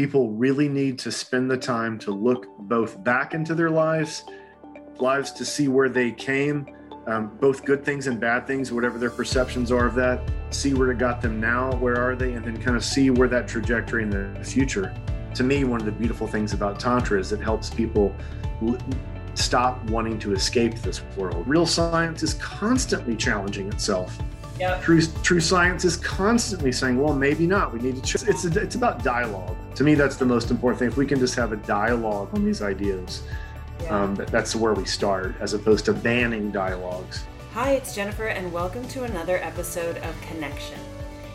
people really need to spend the time to look both back into their lives, lives to see where they came, um, both good things and bad things, whatever their perceptions are of that, see where it got them now, where are they, and then kind of see where that trajectory in the future. To me, one of the beautiful things about Tantra is it helps people stop wanting to escape this world. Real science is constantly challenging itself. Yep. True, true science is constantly saying, well, maybe not. We need to. Ch-. It's a, it's about dialogue. To me, that's the most important thing. If we can just have a dialogue on these ideas, yeah. um, that, that's where we start, as opposed to banning dialogues. Hi, it's Jennifer, and welcome to another episode of Connection.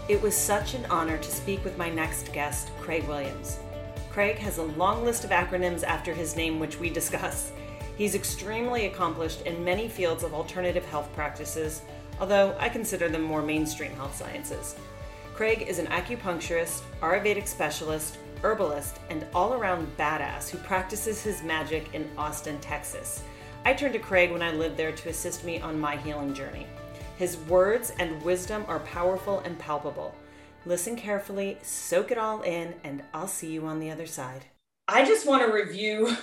It was such an honor to speak with my next guest, Craig Williams. Craig has a long list of acronyms after his name, which we discuss. He's extremely accomplished in many fields of alternative health practices, although I consider them more mainstream health sciences. Craig is an acupuncturist, Ayurvedic specialist, herbalist, and all around badass who practices his magic in Austin, Texas. I turned to Craig when I lived there to assist me on my healing journey. His words and wisdom are powerful and palpable. Listen carefully, soak it all in, and I'll see you on the other side. I just want to review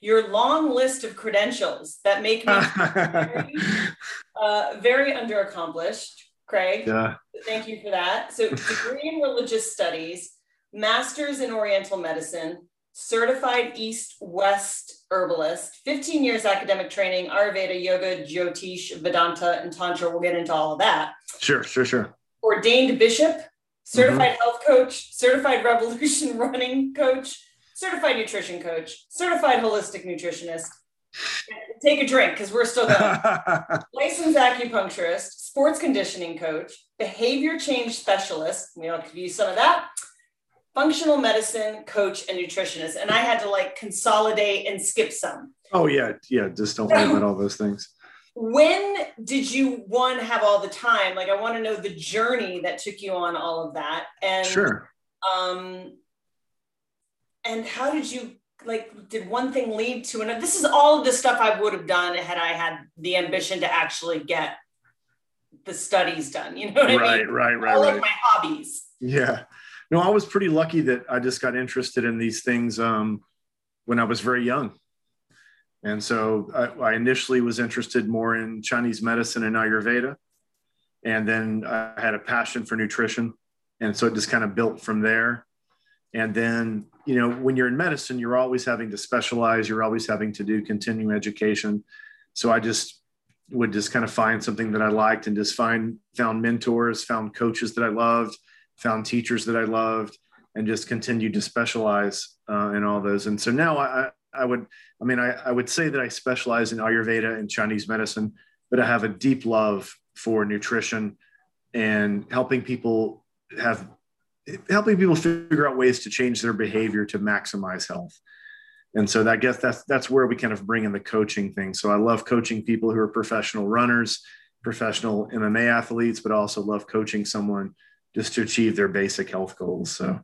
your long list of credentials that make me very, uh, very underaccomplished, Craig. Yeah. Thank you for that. So, degree in religious studies, master's in Oriental medicine, certified East West herbalist, 15 years academic training, Ayurveda, Yoga, Jyotish, Vedanta, and Tantra. We'll get into all of that. Sure, sure, sure. Ordained bishop, certified mm-hmm. health coach, certified revolution running coach, certified nutrition coach, certified holistic nutritionist. Take a drink because we're still going. Licensed acupuncturist, sports conditioning coach, behavior change specialist. We don't use some of that. Functional medicine coach and nutritionist. And I had to like consolidate and skip some. Oh, yeah. Yeah. Just don't worry about all those things. When did you one have all the time? Like, I want to know the journey that took you on all of that. And sure. Um, and how did you like did one thing lead to another? This is all of the stuff i would have done had i had the ambition to actually get the studies done you know what right, i mean? Right right all right. of my hobbies. Yeah. No i was pretty lucky that i just got interested in these things um, when i was very young. And so I, I initially was interested more in chinese medicine and ayurveda. And then i had a passion for nutrition. And so it just kind of built from there. And then you know when you're in medicine you're always having to specialize you're always having to do continuing education. So i just would just kind of find something that i liked and just find found mentors found coaches that i loved found teachers that i loved and just continued to specialize uh, in all those. And so now i i would i mean I, I would say that i specialize in ayurveda and chinese medicine but i have a deep love for nutrition and helping people have helping people figure out ways to change their behavior to maximize health. And so that guess that's that's where we kind of bring in the coaching thing. So I love coaching people who are professional runners, professional MMA athletes, but also love coaching someone just to achieve their basic health goals. So,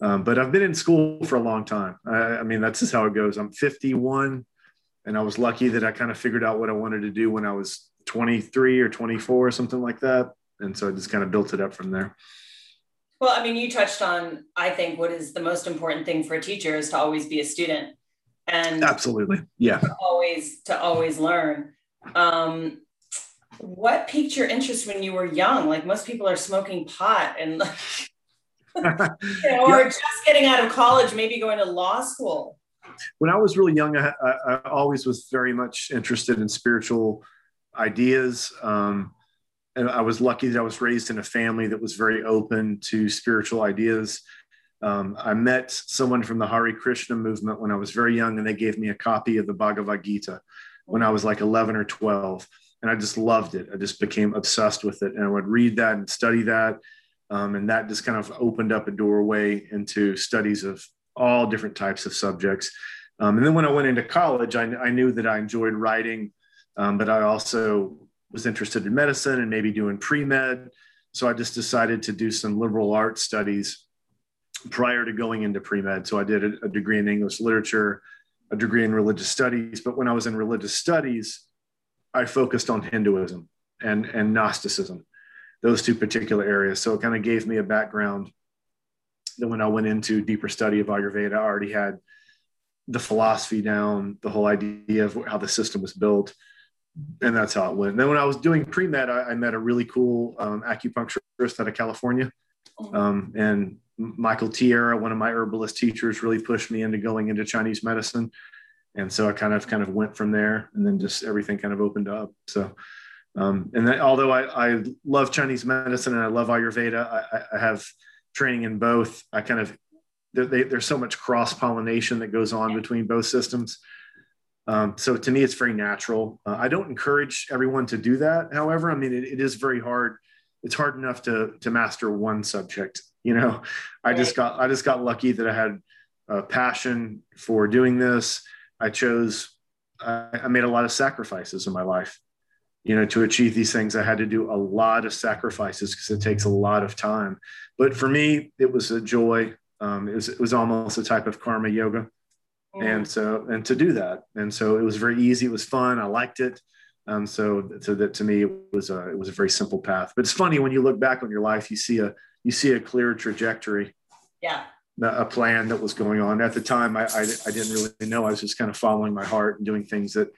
um, but I've been in school for a long time. I, I mean, that's just how it goes. I'm 51, and I was lucky that I kind of figured out what I wanted to do when I was 23 or 24 or something like that. And so I just kind of built it up from there. Well, I mean, you touched on, I think, what is the most important thing for a teacher is to always be a student and absolutely, yeah, to always to always learn. Um, what piqued your interest when you were young? Like most people are smoking pot and, you know, or just getting out of college, maybe going to law school. When I was really young, I, I, I always was very much interested in spiritual ideas. Um, I was lucky that I was raised in a family that was very open to spiritual ideas. Um, I met someone from the Hare Krishna movement when I was very young, and they gave me a copy of the Bhagavad Gita when I was like 11 or 12. And I just loved it. I just became obsessed with it. And I would read that and study that. Um, and that just kind of opened up a doorway into studies of all different types of subjects. Um, and then when I went into college, I, I knew that I enjoyed writing, um, but I also was interested in medicine and maybe doing pre med. So I just decided to do some liberal arts studies prior to going into pre med. So I did a, a, degree in English literature, a degree in religious studies. But when I was in religious studies, I focused on Hinduism and, and Gnosticism, those two particular areas. So it kind of gave me a background then when I went into deeper study of Ayurveda, I already had the philosophy down, the whole idea of how the system was built, and that's how it went. And then when I was doing pre med, I, I, met a really cool um, acupuncturist out of California, oh. um, and Michael Tierra, one of my herbalist teachers, really pushed me into going into Chinese medicine, and so I kind of kind of went from there, and then just everything kind of opened up. So. Um, and then, although I, I, love Chinese medicine and I love Ayurveda, I, I have training in both. I kind of they, there's so much cross pollination that goes on between both systems. Um, so to me, it's very natural. Uh, I don't encourage everyone to do that. However, I mean, it, it is very hard. It's hard enough to, to master one subject. You know, I just got, I just got lucky that I had a passion for doing this. I chose, I, I made a lot of sacrifices in my life. You know, to achieve these things, I had to do a lot of sacrifices because it takes a lot of time. But for me, it was a joy. Um, it was it was almost a type of karma yoga, and so and to do that, and so it was very easy. It was fun. I liked it. Um, so so that to me it was a it was a very simple path. But it's funny when you look back on your life, you see a you see a clear trajectory. Yeah. A plan that was going on at the time. I, I I didn't really know. I was just kind of following my heart and doing things that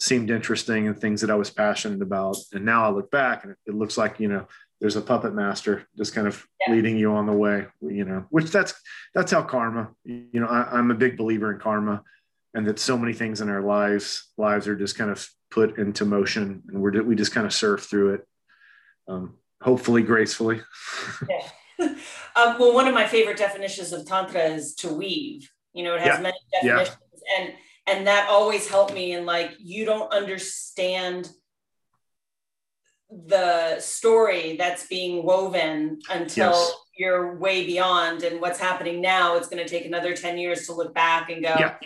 seemed interesting and things that I was passionate about. And now I look back and it looks like you know there's a puppet master just kind of yeah. leading you on the way you know which that's that's how karma you know I, am a big believer in karma and that so many things in our lives lives are just kind of put into motion and we're we just kind of surf through it um, hopefully gracefully yeah. um, well one of my favorite definitions of tantra is to weave you know it has yeah. many definitions and and that always helped me and like you don't understand the story that's being woven until yes. you're way beyond and what's happening now it's going to take another 10 years to look back and go yeah.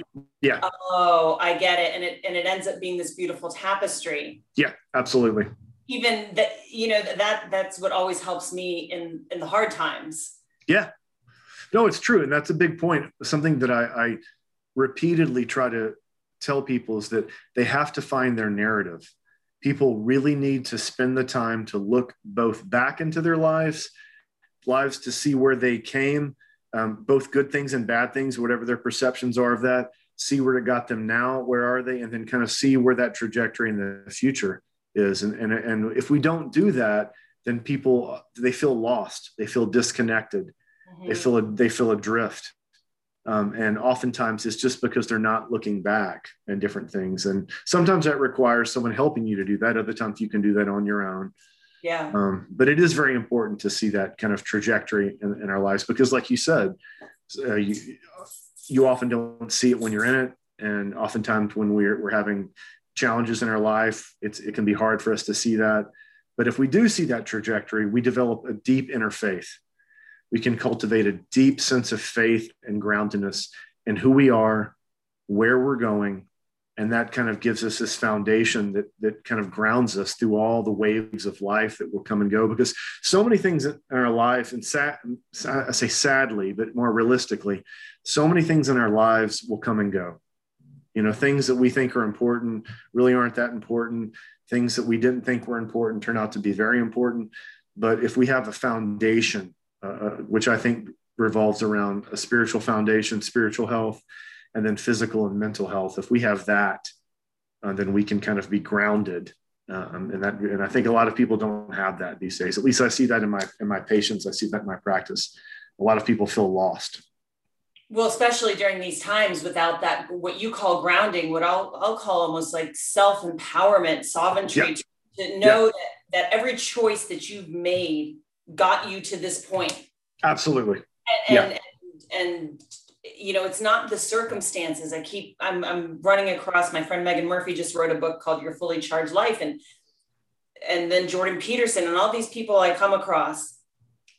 Yeah. Oh i get it and it and it ends up being this beautiful tapestry. Yeah absolutely. Even that you know that that's what always helps me in in the hard times. Yeah. No it's true and that's a big point. Something that i i repeatedly try to tell people is that they have to find their narrative people really need to spend the time to look both back into their lives, lives to see where they came, um, both good things and bad things, whatever their perceptions are of that, see where it got them now, where are they, and then kind of see where that trajectory in the future is. And, and, and if we don't do that, then people they feel lost, they feel disconnected, mm-hmm. they feel they feel adrift. Um, and oftentimes it's just because they're not looking back and different things. And sometimes that requires someone helping you to do that. Other times you can do that on your own. Yeah. Um, but it is very important to see that kind of trajectory in, in our lives because, like you said, uh, you, you often don't see it when you're in it. And oftentimes when we're, we're having challenges in our life, it's, it can be hard for us to see that. But if we do see that trajectory, we develop a deep inner faith we can cultivate a deep sense of faith and groundedness in who we are, where we're going, and that kind of gives us this foundation that that kind of grounds us through all the waves of life that will come and go. Because so many things in our life and sad, i say sadly but more realistically so many things in our lives will come and go. You know things that we think are important really aren't that important. Things that we didn't think were important turn out to be very important. But if we have a foundation uh, uh, which I think revolves around a spiritual foundation, spiritual health, and then physical and mental health. If we have that, uh, then we can kind of be grounded. Um, and that, and I think a lot of people don't have that these days. At least I see that in my in my patients. I see that in my practice. A lot of people feel lost. Well, especially during these times, without that, what you call grounding, what I'll I'll call almost like self empowerment, sovereignty, yeah. to know yeah. that that every choice that you've made got you to this point. Absolutely. And, yeah. and, and, and you know, it's not the circumstances. I keep I'm I'm running across my friend Megan Murphy just wrote a book called Your Fully Charged Life and and then Jordan Peterson and all these people I come across.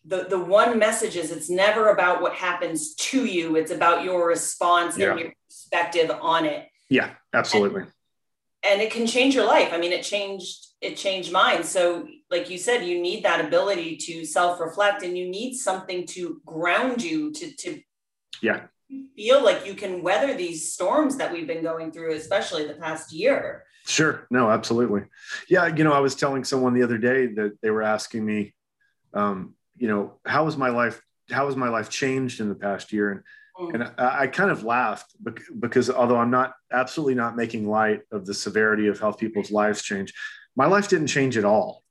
The, the one message is it's never about what happens to you, it's about your response yeah. and your perspective on it. Yeah, absolutely. And, and it can change your life. I mean, it changed it changed mine. So, like you said, you need that ability to self-reflect, and you need something to ground you to to yeah feel like you can weather these storms that we've been going through, especially the past year. Sure. No, absolutely. Yeah. You know, I was telling someone the other day that they were asking me, um, you know, how was my life how has my life changed in the past year? And. Mm. and I, I, kind of laughed because although I'm not absolutely not making light of the severity of how people's lives change, my life didn't change at all.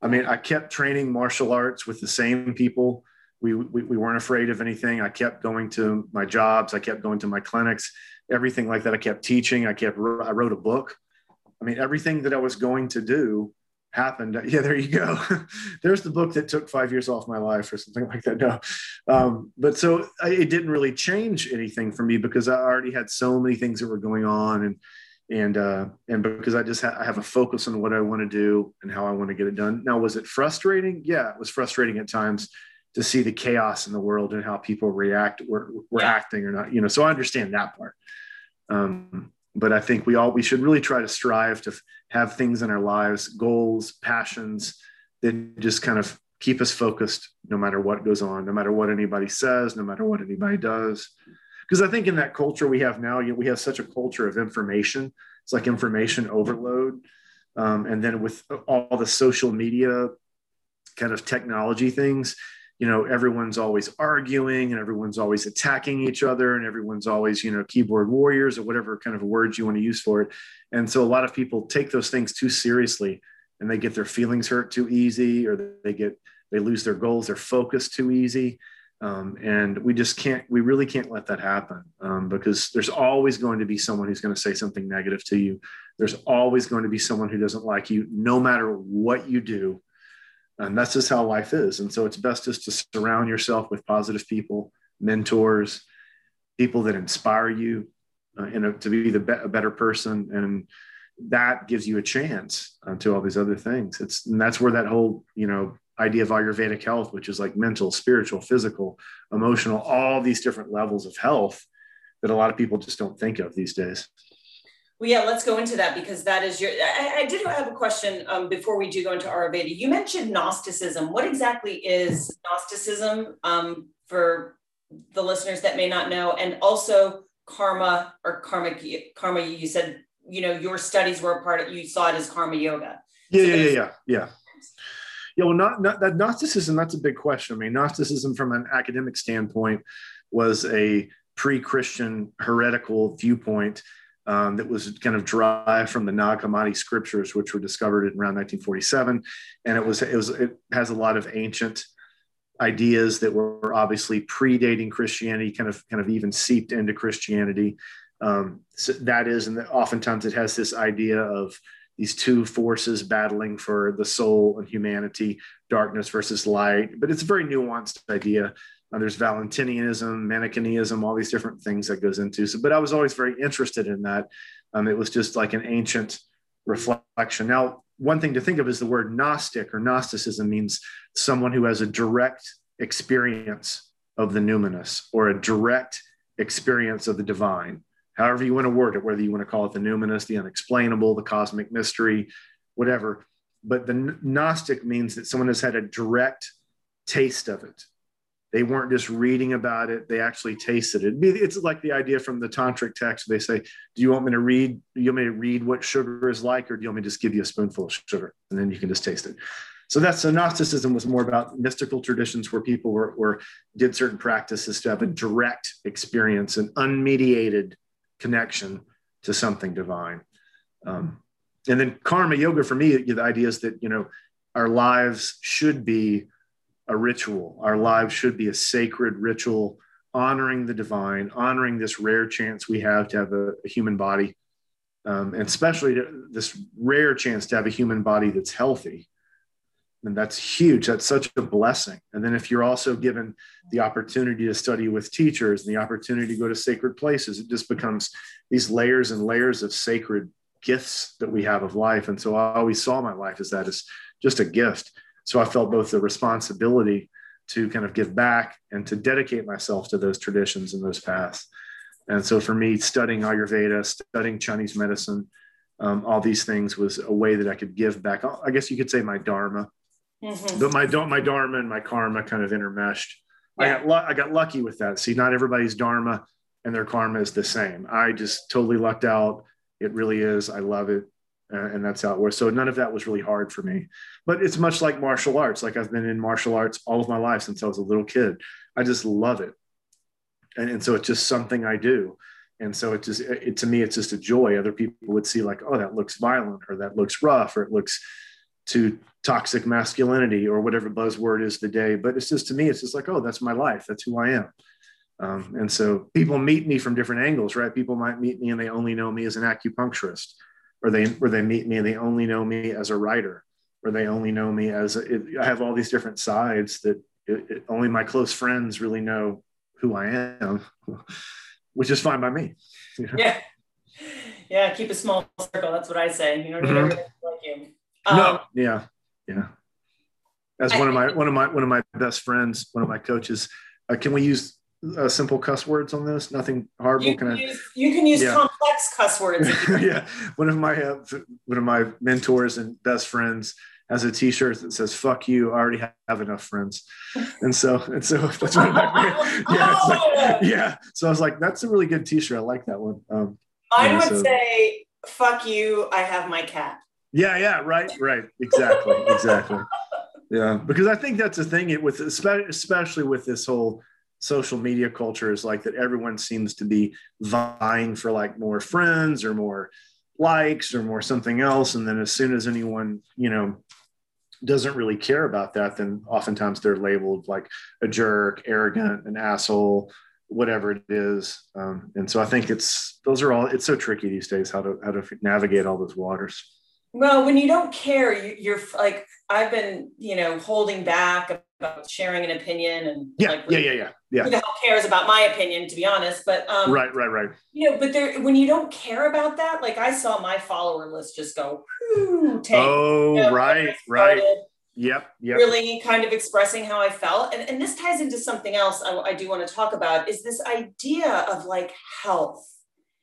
I mean, I kept training martial arts with the same people. We, we, we weren't afraid of anything. I kept going to my jobs. I kept going to my clinics, everything like that. I kept teaching. I kept, I wrote a book. I mean, everything that I was going to do happened. Yeah, there you go. There's the book that took five years off my life or something like that. No, um, but so I, it didn't really change anything for me because I already had so many things that were going on and and uh, and because I just ha- I have a focus on what I want to do and how I want to get it done. Now, was it frustrating? Yeah, it was frustrating at times to see the chaos in the world and how people react were, were acting or not. You know, so I understand that part. Um, but I think we all we should really try to strive to have things in our lives, goals, passions that just kind of keep us focused no matter what goes on, no matter what anybody says, no matter what anybody does. Because I think in that culture we have now, we have such a culture of information. It's like information overload. Um, and then with all the social media kind of technology things, you know everyone's always arguing and everyone's always attacking each other and everyone's always you know keyboard warriors or whatever kind of words you want to use for it. And so a lot of people take those things too seriously and they get their feelings hurt too easy or they get they lose their goals their focus too easy. Um, and we just can't we really can't let that happen um, because there's always going to be someone who's going to say something negative to you. There's always going to be someone who doesn't like you no matter what you do and that's just how life is. And so it's best just to surround yourself with positive people, mentors, people that inspire you uh, a, to be the be- a better person. And that gives you a chance uh, to all these other things. It's, and that's where that whole, you know, idea of Ayurvedic health, which is like mental, spiritual, physical, emotional, all these different levels of health that a lot of people just don't think of these days. Well, yeah, let's go into that because that is your. I, I did have a question um, before we do go into Ayurveda. You mentioned Gnosticism. What exactly is Gnosticism um, for the listeners that may not know? And also karma or karmic karma. You said you know your studies were a part of. You saw it as karma yoga. Yeah, so yeah, yeah, yeah, yeah. Yeah, well, not, not that Gnosticism. That's a big question. I mean, Gnosticism, from an academic standpoint, was a pre-Christian heretical viewpoint um, that was kind of derived from the Nag Hammadi scriptures, which were discovered in around 1947, and it was it was it has a lot of ancient ideas that were obviously predating Christianity, kind of kind of even seeped into Christianity. Um, so that is, and oftentimes it has this idea of these two forces battling for the soul and humanity, darkness versus light. But it's a very nuanced idea. Uh, there's Valentinianism, Manichaeism, all these different things that goes into. So, but I was always very interested in that. Um, it was just like an ancient reflection. Now, one thing to think of is the word Gnostic or Gnosticism means someone who has a direct experience of the numinous or a direct experience of the divine. However, you want to word it, whether you want to call it the numinous, the unexplainable, the cosmic mystery, whatever. But the Gnostic means that someone has had a direct taste of it they weren't just reading about it they actually tasted it. It's like the idea from the tantric text they say do you want me to read you want me to read what sugar is like or do you want me to just give you a spoonful of sugar and then you can just taste it? So that's so gnosticism was more about mystical traditions where people were, were did certain practices to have a direct experience an unmediated connection to something divine. Um, and then karma yoga for me the idea is that you know our lives should be a ritual. Our lives should be a sacred ritual, honoring the divine, honoring this rare chance we have to have a, a human body, um, and especially this rare chance to have a human body that's healthy. And that's huge. That's such a blessing. And then if you're also given the opportunity to study with teachers and the opportunity to go to sacred places, it just becomes these layers and layers of sacred gifts that we have of life. And so I always saw my life as that as just a gift so I felt both the responsibility to kind of give back and to dedicate myself to those traditions and those paths. And so for me, studying Ayurveda, studying Chinese medicine, um, all these things was a way that I could give back. I guess you could say my dharma, mm-hmm. but my my dharma and my karma kind of intermeshed. Yeah. I got I got lucky with that. See, not everybody's dharma and their karma is the same. I just totally lucked out. It really is. I love it. Uh, and that's how it was. So none of that was really hard for me. But it's much like martial arts. Like I've been in martial arts all of my life since I was a little kid. I just love it, and, and so it's just something I do. And so it just it, to me it's just a joy. Other people would see like, oh, that looks violent, or that looks rough, or it looks too toxic masculinity, or whatever buzzword is today. But it's just to me, it's just like, oh, that's my life. That's who I am. Um, and so people meet me from different angles, right? People might meet me and they only know me as an acupuncturist or they or they meet me and they only know me as a writer, or they only know me as a, it, I have all these different sides that it, it, only my close friends really know who I am, which is fine by me. You know? Yeah, yeah. Keep a small circle. That's what I say. You don't need mm-hmm. like you. Um, no, yeah, yeah. As one of my one of my one of my best friends, one of my coaches, uh, can we use uh, simple cuss words on this? Nothing horrible. You can, can use, I, you can use yeah. complex cuss words. yeah, one of my uh, one of my mentors and best friends has a T-shirt that says "fuck you." I already have enough friends, and so and so that's one of my yeah, like, yeah. So I was like, that's a really good T-shirt. I like that one. Um, Mine yeah, would so. say "fuck you." I have my cat. Yeah, yeah, right, right, exactly, exactly. Yeah, because I think that's the thing. It with especially with this whole social media culture is like that everyone seems to be vying for like more friends or more likes or more something else. And then as soon as anyone you know doesn't really care about that then oftentimes they're labeled like a jerk arrogant an asshole whatever it is. Um, and so i think it's those are all it's so tricky these days how to how to navigate all those waters well when you don't care you, are like i've been you know holding back about sharing an opinion and yeah, like, yeah, yeah, yeah, yeah. Who the hell cares about my opinion, to be honest? But um, right, right, right. You know, but there, when you don't care about that, like I saw my follower list just go, tank, oh, you know, right, right. Yep, yep. Really kind of expressing how I felt. And, and this ties into something else I, I do want to talk about is this idea of like health.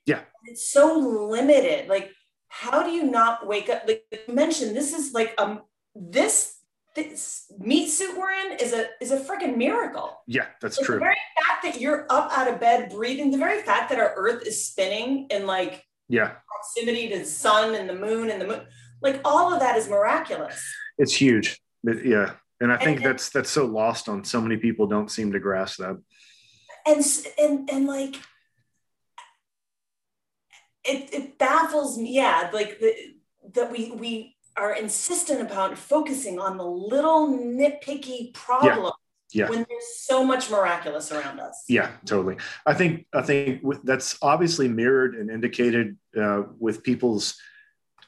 Yeah. It's so limited. Like, how do you not wake up? Like you mentioned, this is like um this this meat suit we're in is a is a freaking miracle. Yeah, that's like true. The very fact that you're up out of bed breathing, the very fact that our Earth is spinning in like yeah proximity to the sun and the moon and the moon, like all of that is miraculous. It's huge. Yeah, and I think and, that's that's so lost on so many people. Don't seem to grasp that. And and and like it it baffles me. Yeah, like the, that we we are insistent about focusing on the little nitpicky problem yeah. yeah. when there's so much miraculous around us. Yeah, totally. I think I think that's obviously mirrored and indicated uh, with people's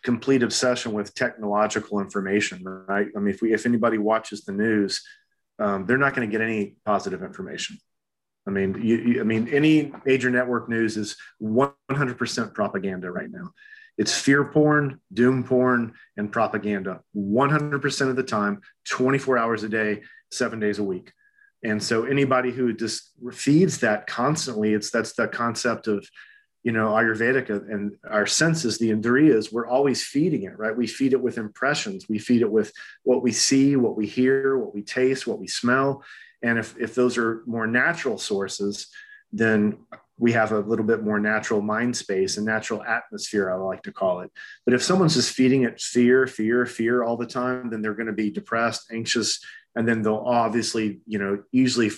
complete obsession with technological information, right? I mean, if we if anybody watches the news, um, they're not going to get any positive information. I mean, you, you, I mean, any major network news is 100% propaganda right now. It's fear porn, doom porn, and propaganda 100% of the time, 24 hours a day, seven days a week. And so anybody who just feeds that constantly, it's that's the concept of, you know, Ayurvedic and our senses, the Indriyas, we're always feeding it, right? We feed it with impressions. We feed it with what we see, what we hear, what we taste, what we smell. And if, if those are more natural sources, then we have a little bit more natural mind space and natural atmosphere, I like to call it. But if someone's just feeding it fear, fear, fear all the time, then they're going to be depressed, anxious, and then they'll obviously, you know, usually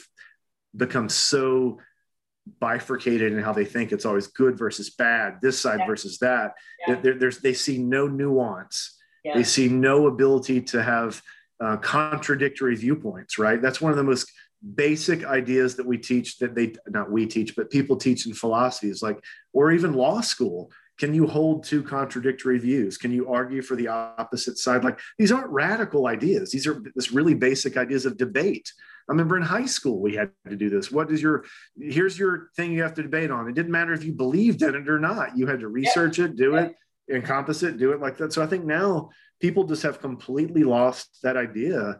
become so bifurcated in how they think it's always good versus bad, this side yeah. versus that. Yeah. there's, they see no nuance. Yeah. They see no ability to have uh, contradictory viewpoints, right? That's one of the most basic ideas that we teach that they not we teach but people teach in philosophies like or even law school can you hold two contradictory views? Can you argue for the opposite side? Like these aren't radical ideas. These are this really basic ideas of debate. I remember in high school we had to do this. What is your here's your thing you have to debate on. It didn't matter if you believed in it or not. You had to research it do it encompass it do it like that. So i think now people just have completely lost that idea.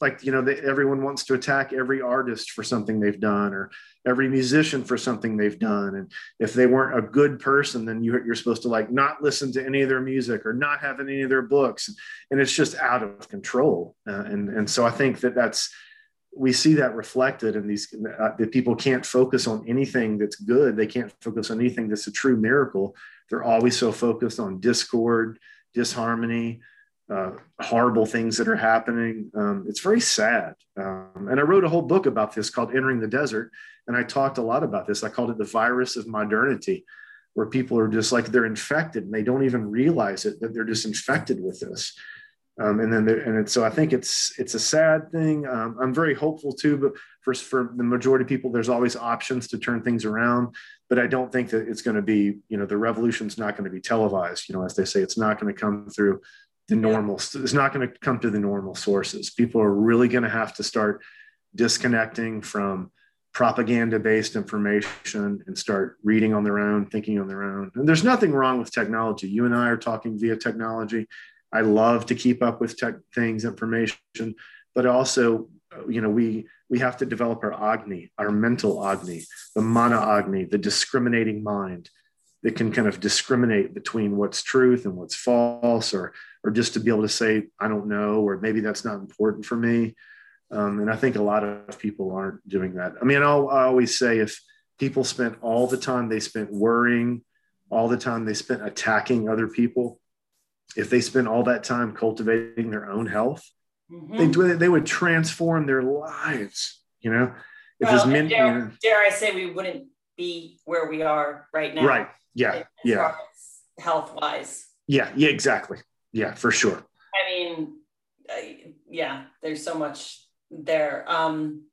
Like you know everyone wants to attack every artist for something they've done or every musician for something they've done. And if they weren't a good person then you, you're supposed to like not listen to any of their music or not have any of their books. And it's just out of control. Uh, and and so i think that that's we see that reflected in these uh, that people can't focus on anything that's good. They can't focus on anything that's a true miracle. They're always so focused on discord disharmony uh, horrible things that are happening. Um, it's very sad. Um, and i wrote a whole book about this called entering the desert and i talked a lot about this. I called it the virus of modernity where people are just like they're infected and they don't even realize it that they're just infected with this um, and then and it, so I think it's it's a sad thing. Um, I'm very hopeful too, but for for the majority of people, there's always options to turn things around. But I don't think that it's going to be you know the revolution's not going to be televised. You know, as they say, it's not going to come through the normal. It's not going to come to the normal sources. People are really going to have to start disconnecting from propaganda based information and start reading on their own, thinking on their own. And there's nothing wrong with technology. You and I are talking via technology. I love to keep up with tech things, information, but also, you know, we we have to develop our agni, our mental agni, the mana agni, the discriminating mind that can kind of discriminate between what's truth and what's false, or or just to be able to say I don't know, or maybe that's not important for me. Um, and I think a lot of people aren't doing that. I mean, I'll, I always say if people spent all the time they spent worrying, all the time they spent attacking other people, if they spend all that time cultivating their own health, mm-hmm. they, they would transform their lives. You know, if well, men, dare, you know, dare I say we wouldn't be where we are right now. Right. Yeah. Yeah. Health wise. Yeah. Yeah. Exactly. Yeah. For sure. I mean, uh, yeah. There's so much there. Um,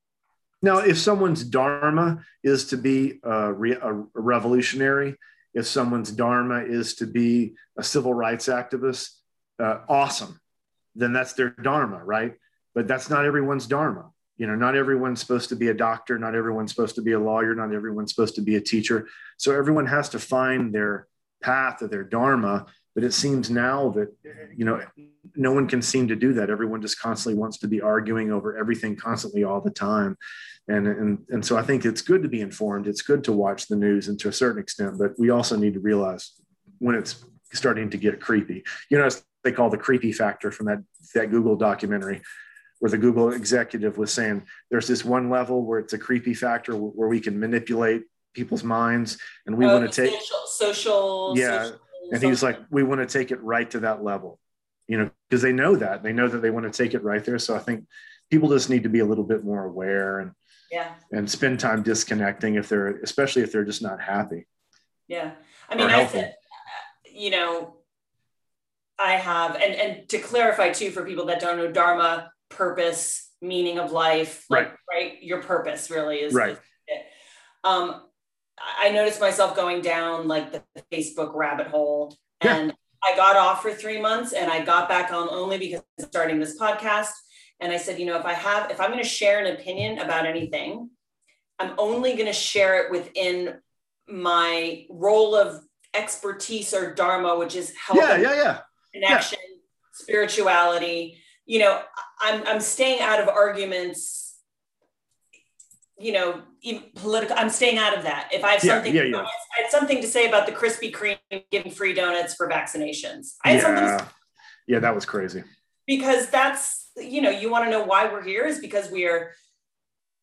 now, if someone's dharma is to be a, re- a revolutionary, if someone's dharma is to be a civil rights activist, uh, awesome. Then that's their dharma, right? But that's not everyone's dharma. You know, not everyone's supposed to be a doctor, not everyone's supposed to be a lawyer, not everyone's supposed to be a teacher. So everyone has to find their path or their dharma. But it seems now that, you know, no one can seem to do that. Everyone just constantly wants to be arguing over everything constantly all the time and and and so I think it's good to be informed. It's good to watch the news, and to a certain extent, but we also need to realize when it's starting to get creepy. You know, they call the creepy factor from that that Google documentary, where the Google executive was saying there's this one level where it's a creepy factor where we can manipulate people's minds, and we oh, want to take social, social yeah. Social, and he was like, we want to take it right to that level, you know, because they know that they know that they want to take it right there. So I think people just need to be a little bit more aware and yeah. and spend time disconnecting if they're especially if they're just not happy. Yeah. I mean i said you know i have and and to clarify too for people that don't know dharma purpose meaning of life like, right. right? Your purpose really is right. um i noticed myself going down like the facebook rabbit hole and yeah. i got off for three months and i got back on only because I'm starting this podcast and I said, you know, if I have, if I'm going to share an opinion about anything, I'm only going to share it within my role of expertise or dharma, which is help, yeah, yeah, yeah. connection, yeah. spirituality. You know, I'm I'm staying out of arguments. You know, political. I'm staying out of that. If I have something, yeah, yeah, I had something to say about the Krispy Kreme giving free donuts for vaccinations. I had yeah. yeah, that was crazy. Because that's you know, you want to know why we're here is because we are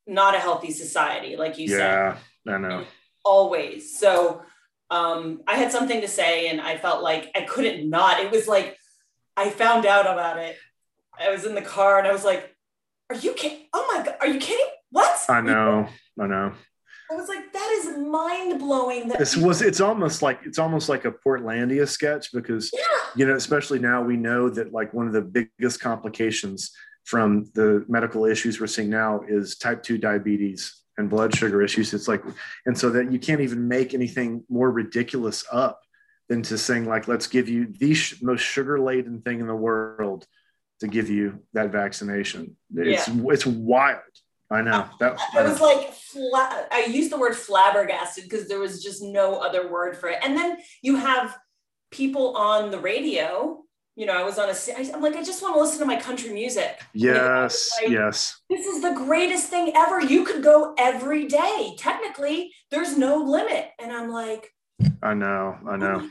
not a healthy society, like you said. Yeah, I know. Always. So um, I had something to say and I felt like I couldn't not. It was like I found out about it. I was in the car and I was like, Are you kidding? Oh my God, are you kidding? I know. I know. I was like, that is mind blowing. This was it's almost like it's almost like a Portlandia sketch because yeah. you know, especially now we know that like one of the biggest complications from the medical issues we're seeing now is type 2 diabetes and blood sugar issues. It's like, and so that you can't even make anything more ridiculous up than to saying like, let's give you the sh- most sugar laden thing in the world to give you that vaccination. It's yeah. it's wild. I know. That, I was like, fla- I used the word flabbergasted because there was just no other word for it. And then you have people on the radio. You know, I was on a. I'm like, I just want to listen to my country music. Yes, like, yes. This is the greatest thing ever. You could go every day. Technically, there's no limit. And I'm like, I know, I oh know. Oh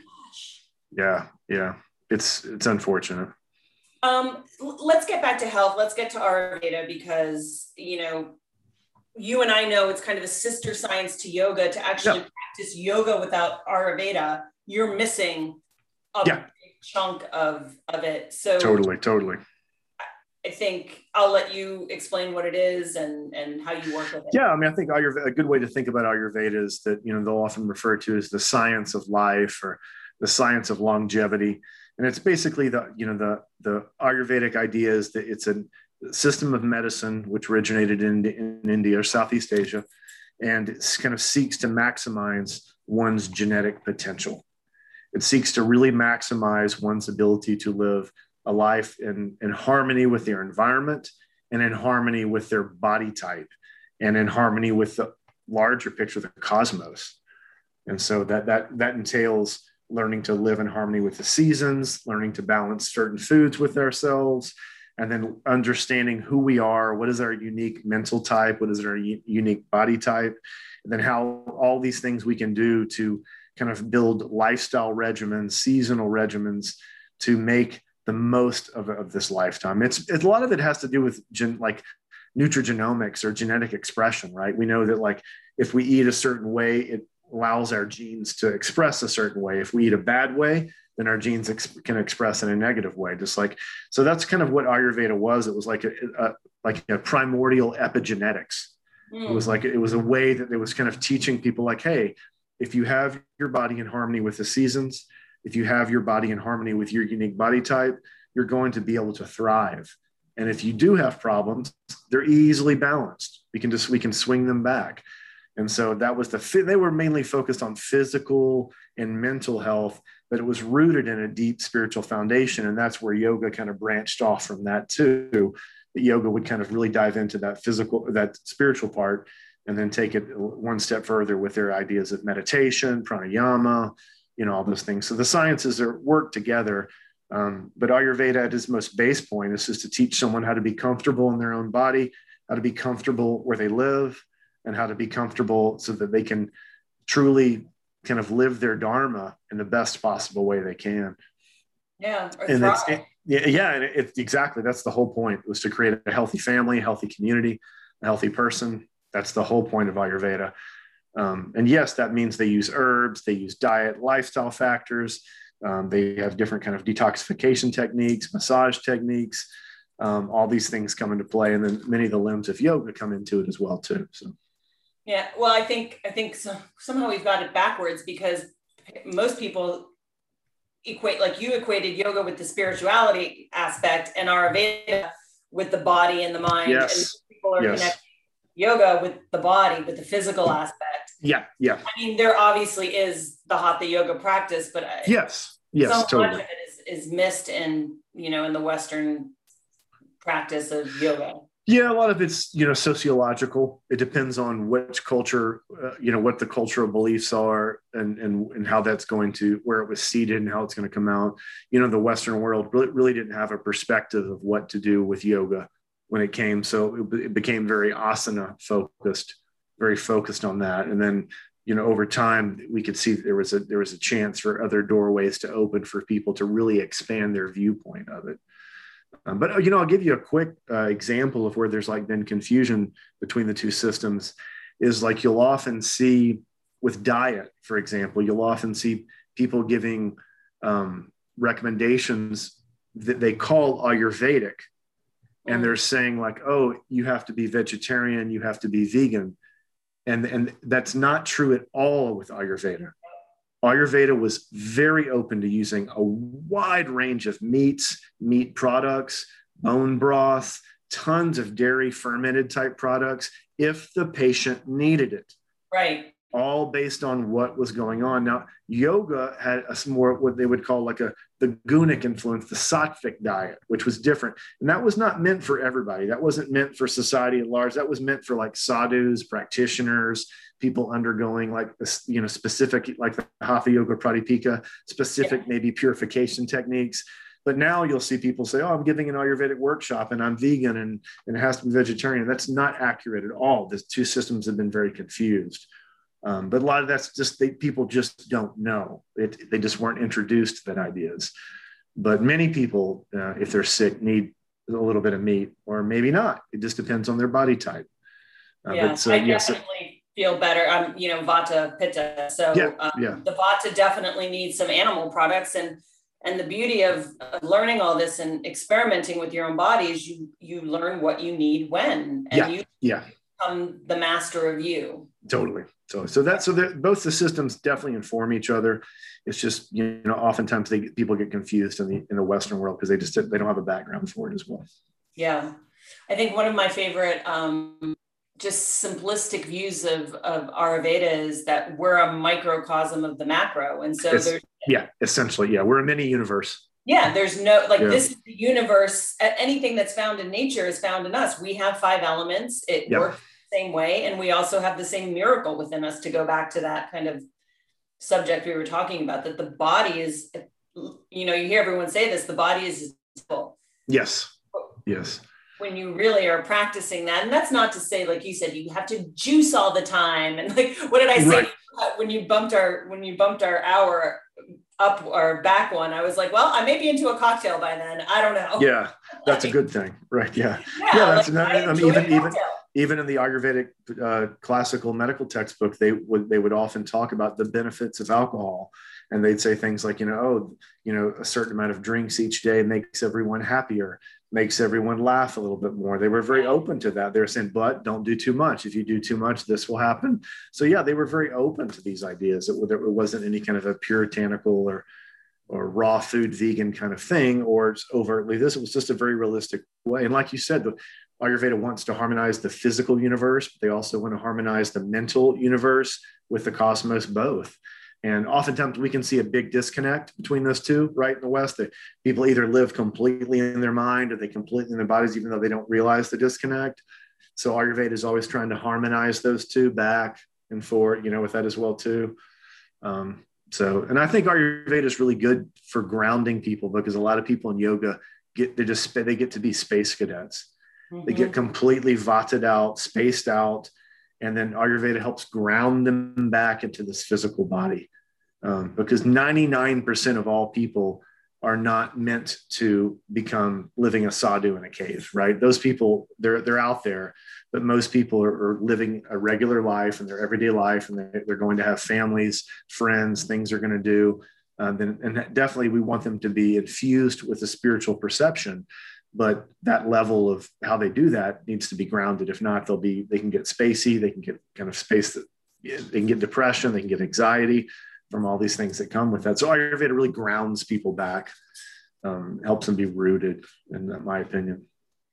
yeah, yeah. It's it's unfortunate. Um, let's get back to health. Let's get to Ayurveda because you know, you and I know it's kind of a sister science to yoga. To actually yeah. practice yoga without Ayurveda, you're missing a yeah. big chunk of of it. So totally, totally. I think I'll let you explain what it is and and how you work with it. Yeah, I mean, I think Ayurveda, a good way to think about Ayurveda is that you know they'll often refer to as the science of life or the science of longevity and it's basically the you know the the ayurvedic idea is that it's a system of medicine which originated in, in india or southeast asia and it kind of seeks to maximize one's genetic potential. It seeks to really maximize one's ability to live a life in, in harmony with their environment and in harmony with their body type and in harmony with the larger picture of the cosmos. And so that that that entails learning to live in harmony with the seasons, learning to balance certain foods with ourselves, and then understanding who we are, what is our unique mental type, what is our u- unique body type, and then how all these things we can do to kind of build lifestyle regimens, seasonal regimens to make the most of, of this lifetime. It's, it's a lot of it has to do with gen, like nutrigenomics or genetic expression, right? We know that like if we eat a certain way, it allows our genes to express a certain way. If we eat a bad way, then our genes ex- can express in a negative way. Just like so, that's kind of what Ayurveda was. It was like a, a like a primordial epigenetics. Mm. It was like it was a way that it was kind of teaching people like, hey, if you have your body in harmony with the seasons, if you have your body in harmony with your unique body type, you're going to be able to thrive. And if you do have problems, they're easily balanced. We can just we can swing them back. And so that was the, they were mainly focused on physical and mental health, but it was rooted in a deep spiritual foundation. And that's where yoga kind of branched off from that too. That yoga would kind of really dive into that physical, that spiritual part, and then take it one step further with their ideas of meditation, pranayama, you know, all those things. So the sciences are work together. Um, but Ayurveda at its most base point is just to teach someone how to be comfortable in their own body, how to be comfortable where they live, and how to be comfortable so that they can truly kind of live their dharma in the best possible way they can. Yeah. And it's, it, yeah, yeah. And it's exactly, that's the whole point was to create a healthy family, a healthy community, a healthy person. That's the whole point of Ayurveda. Um, and yes, that means they use herbs, they use diet, lifestyle factors. Um, they have different kind of detoxification techniques, massage techniques. Um, all these things come into play, and then many of the limbs of yoga come into it as well too. So. Yeah, well, I think I think so, somehow we've got it backwards because most people equate like you equated yoga with the spirituality aspect and Ayurveda with the body and the mind. Yes. And people are yes. connecting yoga with the body, with the physical aspect. Yeah, yeah. I mean, there obviously is the hatha yoga practice, but yes, yes, so totally. much of it is, is missed in you know in the Western practice of yoga. Yeah, a lot of it's you know sociological. It depends on which culture, uh, you know, what the cultural beliefs are, and and and how that's going to where it was seeded and how it's going to come out. You know, the Western world really, really didn't have a perspective of what to do with yoga when it came, so it, it became very asana focused, very focused on that. And then you know, over time, we could see there was a there was a chance for other doorways to open for people to really expand their viewpoint of it. Um, but you know, I'll give you a quick uh, example of where there's like been confusion between the two systems. Is like you'll often see with diet, for example, you'll often see people giving um, recommendations that they call Ayurvedic, and they're saying like, "Oh, you have to be vegetarian, you have to be vegan," and and that's not true at all with Ayurveda. Ayurveda was very open to using a wide range of meats, meat products, bone broth, tons of dairy fermented type products if the patient needed it. Right. All based on what was going on. Now, yoga had a more what they would call like a the gunic influence, the sattvic diet, which was different. And that was not meant for everybody. That wasn't meant for society at large. That was meant for like sadhus, practitioners, people undergoing like you know specific like the hatha yoga pradipika specific yeah. maybe purification techniques but now you'll see people say oh i'm giving an ayurvedic workshop and i'm vegan and, and it has to be vegetarian that's not accurate at all the two systems have been very confused um, but a lot of that's just they, people just don't know it they just weren't introduced to that ideas but many people, uh, if they're sick, need a little bit of meat, or maybe not. It just depends on their body type. Uh, yeah, but, I yes, definitely feel better. I'm, you know, Vata Pitta, so yeah, um, yeah. the Vata definitely needs some animal products, and and the beauty of, of, learning all this and experimenting with your own body is you you learn what you need when, and yeah, you yeah become the master of you. Totally. So so that so that both the systems definitely inform each other. It's just you know oftentimes they people get confused in the in the Western world because they just they don't have a background for it as well. Yeah, I think one of my favorite um, just simplistic views of of Ayurveda is that we're a microcosm of the macro, and so it's, there's yeah, essentially, yeah, we're a mini universe. Yeah, there's no like yeah. this is the universe. Anything that's found in nature is found in us. We have five elements. It yep. works same way, and we also have the same miracle within us. To go back to that kind of subject we were talking about, that the body is, you know, you hear everyone say this: the body is full. Yes. Yes. When you really are practicing that, and that's not to say, like you said, you have to juice all the time. And like, what did I say right. when you bumped our when you bumped our hour? up or back one, I was like, well, I may be into a cocktail by then. I don't know. Yeah, that's a good thing, right? Yeah, yeah. yeah that's like, I, I mean, even even even in the Ayurvedic uh, classical medical textbook, they would they would often talk about the benefits of alcohol, and they'd say things like, you know, oh, you know, a certain amount of drinks each day makes everyone happier makes everyone laugh a little bit more. They were very open to that. They're saying, but don't do too much. If you do too much, this will happen. So yeah, they were very open to these ideas. It, it wasn't any kind of a puritanical or or raw food vegan kind of thing, or overtly this. It was just a very realistic way. And like you said, the Ayurveda wants to harmonize the physical universe, but they also want to harmonize the mental universe with the cosmos both. And oftentimes we can see a big disconnect between those two, right? In the West, that people either live completely in their mind or they completely in their bodies, even though they don't realize the disconnect. So Ayurveda is always trying to harmonize those two back and forth, you know, with that as well too. Um, so, and I think Ayurveda is really good for grounding people because a lot of people in yoga get they just they get to be space cadets. Mm-hmm. They get mm-hmm. completely vatted out, spaced out, and then Ayurveda helps ground them back into this physical body um, because 99% of all people are not meant to become living a sadhu in a cave, right? Those people, they're, they're out there, but most people are, are living a regular life and their everyday life, and they're, they're going to have families, friends, things they're going to do. Uh, then, and definitely we want them to be infused with a spiritual perception but that level of how they do that needs to be grounded. If not they'll be they can get spacey they can get kind of space that they can get depression they can get anxiety from all these things that come with that. So ayurveda really grounds people back um, helps them be rooted in my opinion.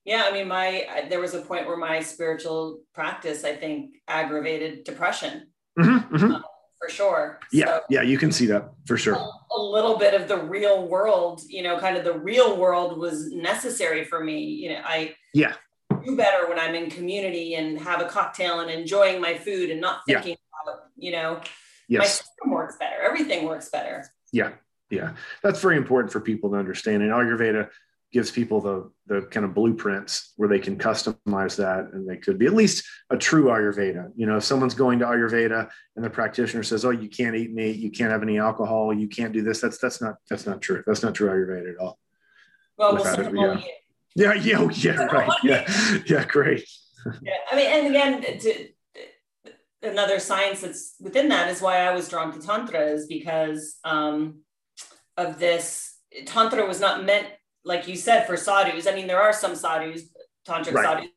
Yeah i mean my there was a point where my spiritual practice i think aggravated depression. Mm-hmm, mm-hmm. Um, for sure. Yeah, so, yeah, you can see that for sure. A, a, little bit of the real world, you know, kind of the real world was necessary for me. You know, I yeah do better when I'm in community and have a cocktail and enjoying my food and not thinking yeah. about, you know, yes. my system works better. Everything works better. Yeah, yeah, that's very important for people to understand. And Ayurveda gives people the the kind of blueprints where they can customize that and they could be at least a true ayurveda. You know if someone's going to ayurveda and the practitioner says oh you can't eat meat you can't have any alcohol you can't do this that's that's not that's not true. That's not true ayurveda at all. Well, we'll it, yeah. yeah yeah oh, yeah right. yeah yeah great. Yeah i mean and again to, another science that's within that is why i was drawn to tantra is because um, of this tantra was not meant like you said, for sadhus, I mean, there are some sadhus, tantric right. sadhus.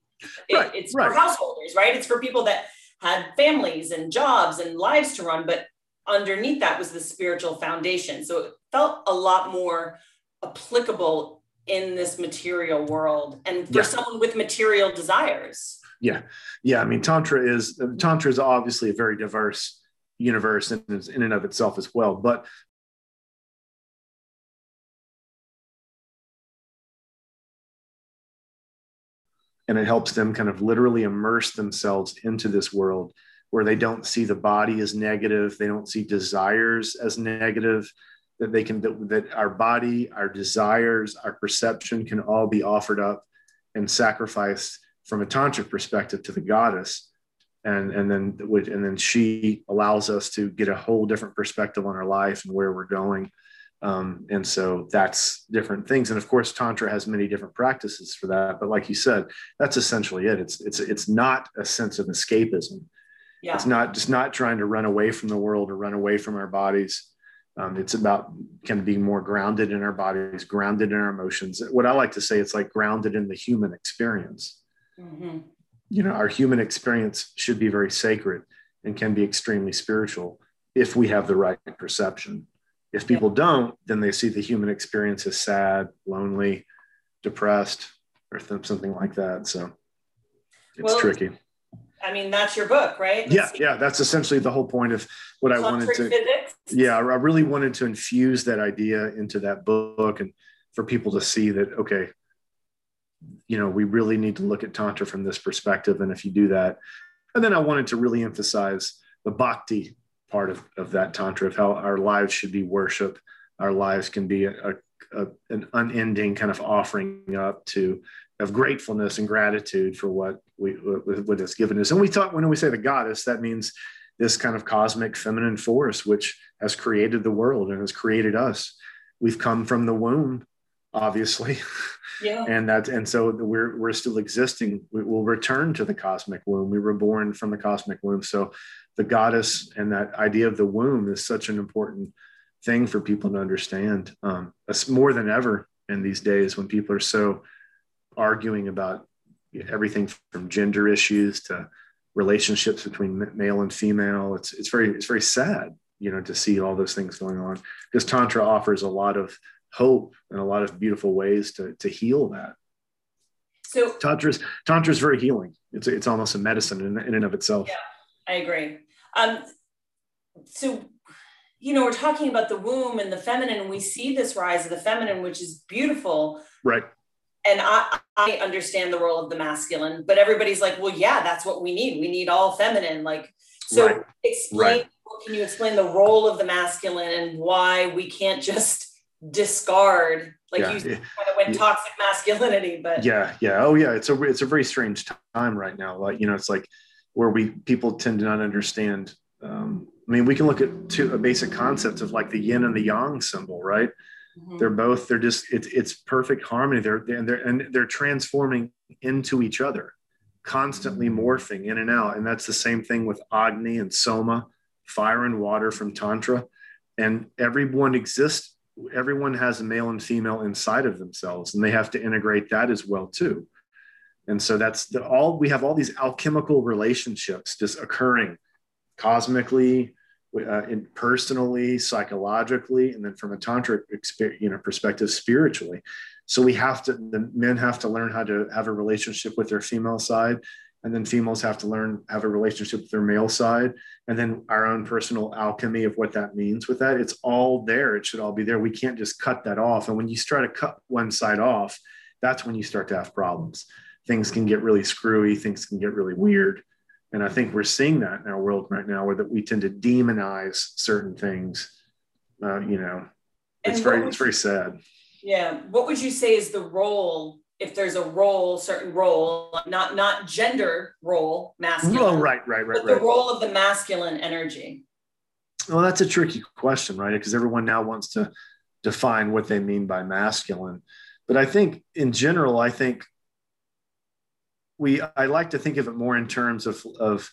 It, right. It's right. for householders, right? It's for people that had families and jobs and lives to run, but underneath that was the spiritual foundation. So it felt a lot more applicable in this material world and for yeah. someone with material desires. Yeah. Yeah. I mean, Tantra is, Tantra is obviously a very diverse universe in, in and of itself as well. But and it helps them kind of literally immerse themselves into this world where they don't see the body as negative. They don't see desires as negative that they can that, that our body our desires our perception can all be offered up and sacrificed from a tantric perspective to the goddess. And and then and then she allows us to get a whole different perspective on our life and where we're going Um, and so that's different things. And of course, Tantra has many different practices for that. But like you said, that's essentially it. It's it's it's not a sense of escapism. Yeah. It's not just not trying to run away from the world or run away from our bodies. Um, it's about kind of being more grounded in our bodies, grounded in our emotions. What I like to say, it's like grounded in the human experience. Mm-hmm. You know, our human experience should be very sacred and can be extremely spiritual if we have the right perception. If people yeah. don't, then they see the human experience as sad, lonely, depressed, or th- something like that. So it's well, tricky. I mean, that's your book, right? yeah, yeah. That's essentially the whole point of what I wanted to. Physics. Yeah, I really wanted to infuse that idea into that book, and for people to see that, okay, you know, we really need to look at tantra from this perspective, and if you do that, and then I wanted to really emphasize the bhakti part of, of that tantra of how our lives should be worship, our lives can be a, a, an unending kind of offering up to of gratefulness and gratitude for what we what, has given us. And we talk when we say the goddess, that means this kind of cosmic feminine force which has created the world and has created us. We've come from the womb, obviously. Yeah. and that and so we're we're still existing. We will return to the cosmic womb. We were born from the cosmic womb. So the goddess and that idea of the womb is such an important thing for people to understand. Um, more than ever in these days when people are so arguing about everything from gender issues to relationships between male and female. It's it's very it's very sad, you know, to see all those things going on because tantra offers a lot of hope and a lot of beautiful ways to to heal that. So tantra's tantra is very healing. It's it's almost a medicine in, in and of itself. Yeah, I agree. Um, so you know, we're talking about the womb and the feminine, and we see this rise of the feminine, which is beautiful. Right and I, I understand the role of the masculine, but everybody's like, well, yeah, that's what we need. We need all feminine. Like, so right. explain, right. can you explain the role of the masculine and why we can't just discard, like yeah. you kind of went yeah. toxic masculinity, but yeah, yeah. Oh yeah. It's a, it's a very strange time right now. Like, you know, it's like where we, people tend to not understand. Um, I mean, we can look at two, a basic concept of like the yin and the yang symbol, right? Mm-hmm. They're both, they're just, it's, it's perfect harmony. They're, and they're, and they're transforming into each other, constantly mm-hmm. morphing in and out. And that's the same thing with Agni and Soma, fire and water from Tantra. And everyone exists, everyone has a male and female inside of themselves, and they have to integrate that as well, too. And so that's the, all we have all these alchemical relationships just occurring cosmically, uh, in personally, psychologically, and then from a tantric you know, perspective, spiritually. So we have to, the men have to learn how to have a relationship with their female side, and then females have to learn have a relationship with their male side, and then our own personal alchemy of what that means with that. It's all there. It should all be there. We can't just cut that off. And when you try to cut one side off, that's when you start to have problems. Things can get really screwy. Things can get really weird and I think we're seeing that in our world right now, where that we tend to demonize certain things. Uh, you know, it's very it's very sad. Yeah. What would you say is the role, if there's a role, certain role, not not gender role, masculine? Oh, right, right, right. But right. the role of the masculine energy. Well, that's a tricky question, right? Because everyone now wants to define what they mean by masculine. But I think in general, I think we I like to think of it more in terms of of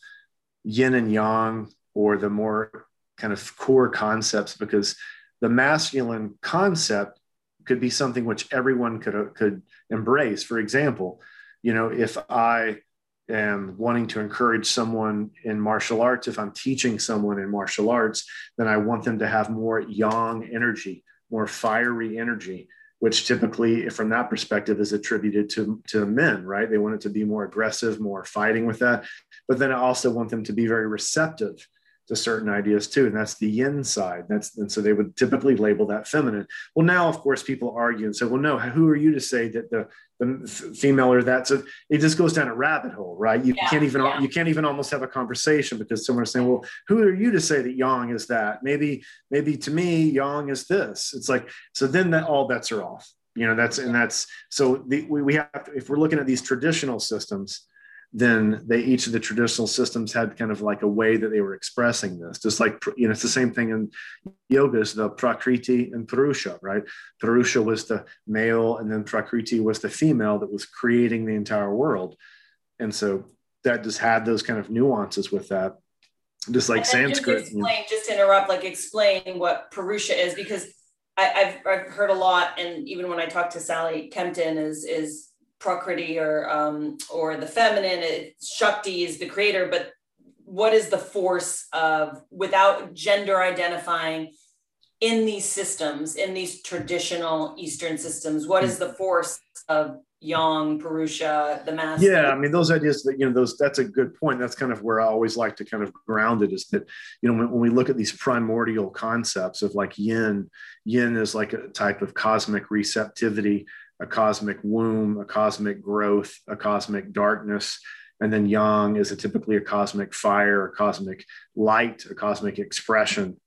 yin and yang or the more kind of core concepts because the masculine concept could be something which everyone could uh, could embrace. For example, you know, if I am wanting to encourage someone in martial arts, if I'm teaching someone in martial arts, then I want them to have more yang energy, more fiery energy which typically, from that perspective, is attributed to, to men, right? They want it to be more aggressive, more fighting with that. But then I also want them to be very receptive to certain ideas too. And that's the yin side. That's and so they would typically label that feminine. Well, now of course people argue and say, well, no, who are you to say that the, the female or that? So it just goes down a rabbit hole, right? You yeah, can't even yeah. you can't even almost have a conversation because someone's saying, well, who are you to say that yang is that? Maybe, maybe to me, yang is this. It's like, so then that all bets are off. You know, that's and that's so the, we, we have to, if we're looking at these traditional systems, then they each of the traditional systems had kind of like a way that they were expressing this just like you know it's the same thing in yoga is the prakriti and purusha right? Purusha was the male and then prakriti was the female that was creating the entire world. And so that just had those kind of nuances with that. Just like sanskrit just explain you know. just interrupt like explain what purusha is because I, have I've heard a lot and even when i talk to sally kempton is is Prakriti or um, or the feminine. It, Shakti is the creator, but what is the force of without gender identifying in these systems, in these traditional Eastern systems? What is the force of Yang, Purusha, the master? Yeah, I mean those ideas that you know those that's a good point. That's kind of where I always like to kind of ground it is that you know when, when we look at these primordial concepts of like yin, yin is like a type of cosmic receptivity a cosmic womb, a cosmic growth, a cosmic darkness. And then yang is a typically a cosmic fire, a cosmic light, a cosmic expression.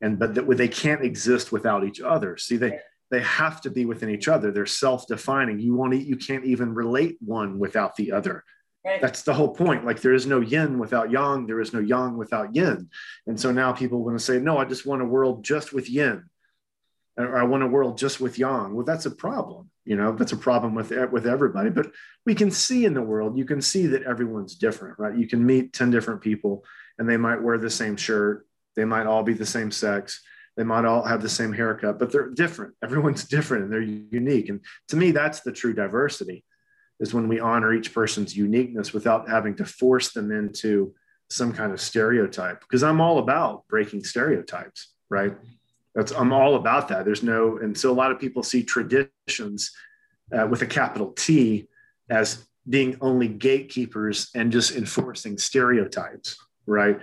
And but that they can't exist without each other. See, they they have to be within each other. They're self-defining. You won't you can't even relate one without the other. Right. That's the whole point. Like there is no yin without yang, there is no yang without yin. And so now people want to say, no, I just want a world just with yin. Or I want a world just with yang. Well, that's a problem you know that's a problem with with everybody but we can see in the world you can see that everyone's different right? You can meet 10 different people and they might wear the same shirt they might all be the same sex they might all have the same haircut but they're different. Everyone's different and they're unique. And to me that's the true diversity is when we honor each person's uniqueness without having to force them into some kind of stereotype because i'm all about breaking stereotypes right that's I'm all about that. There's no, and so a lot of people see traditions uh, with a capital T as being only gatekeepers and just enforcing stereotypes, right?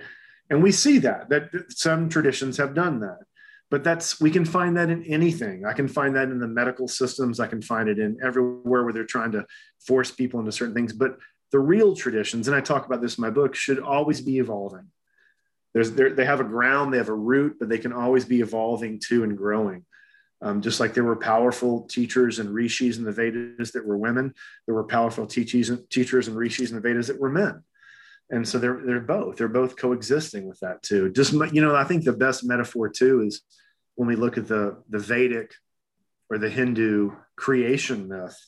And we see that that some traditions have done that, but that's we can find that in anything. I can find that in the medical systems. I can find it in everywhere where they're trying to force people into certain things. But the real traditions, and I talk about this in my book, should always be evolving there's they have a ground, they have a root, but they can always be evolving too and growing. Um, just like there were powerful teachers and rishis in the Vedas that were women, there were powerful teachers, and teachers and rishis in the Vedas that were men. And so they're they're both they're both coexisting with that too. Just you know, I think the best metaphor too is when we look at the the Vedic or the Hindu creation myth,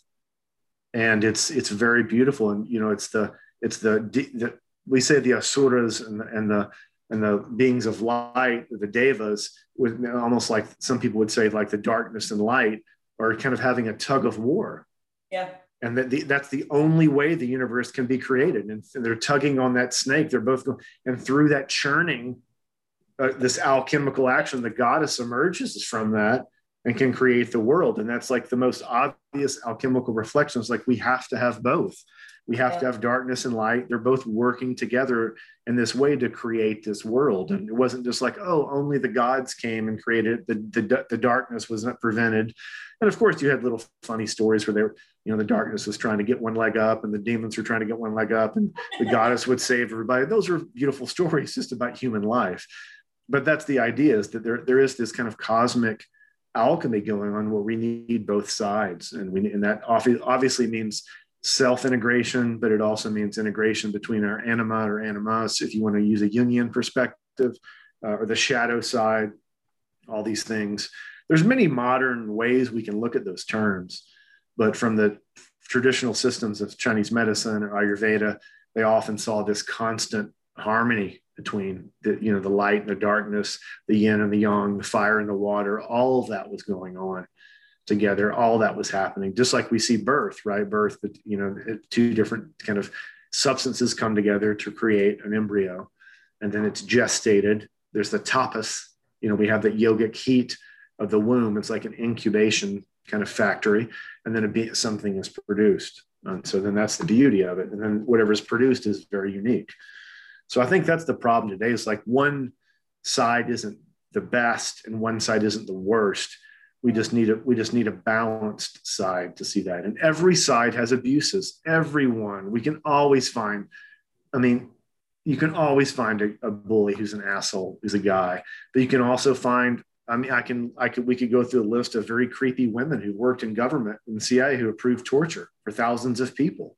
and it's it's very beautiful. And you know, it's the it's the, the we say the asuras and the, and the and the beings of light, the devas, with almost like some people would say, like the darkness and light, are kind of having a tug of war. Yeah. And that the, that's the only way the universe can be created. And, they're tugging on that snake. They're both going, and through that churning, uh, this alchemical action, the goddess emerges from that and can create the world. And that's like the most obvious alchemical reflections. Like we have to have both. We have yeah. to have darkness and light. They're both working together in this way to create this world. And it wasn't just like, oh, only the gods came and created The, the, the darkness was not prevented. And of course, you had little funny stories where they were, you know, the darkness was trying to get one leg up and the demons were trying to get one leg up and the goddess would save everybody. Those are beautiful stories just about human life. But that's the idea is that there, there is this kind of cosmic alchemy going on where we need both sides. And we, and that obviously means self integration, but it also means integration between our anima or animus, if you want to use a Jungian perspective, uh, or the shadow side, all these things. There's many modern ways we can look at those terms, but from the traditional systems of Chinese medicine or Ayurveda, they often saw this constant harmony between the you know the light and the darkness, the yin and the yang, the fire and the water. All of that was going on together all that was happening. Just like we see birth right? Birth but you know two different kind of substances come together to create an embryo and then it's gestated. There's the tapas. You know we have the yogic heat of the womb. It's like an incubation kind of factory and then be, something is produced. And so then that's the beauty of it. And then whatever is produced is very unique. So i think that's the problem today. Is like one side isn't the best and one side isn't the worst we just need a we just need a balanced side to see that. And every side has abuses. Everyone. We can always find i mean you can always find a, a bully who's an asshole who's a guy. But you can also find i mean i can i could we could go through a list of very creepy women who worked in government and cia who approved torture for thousands of people.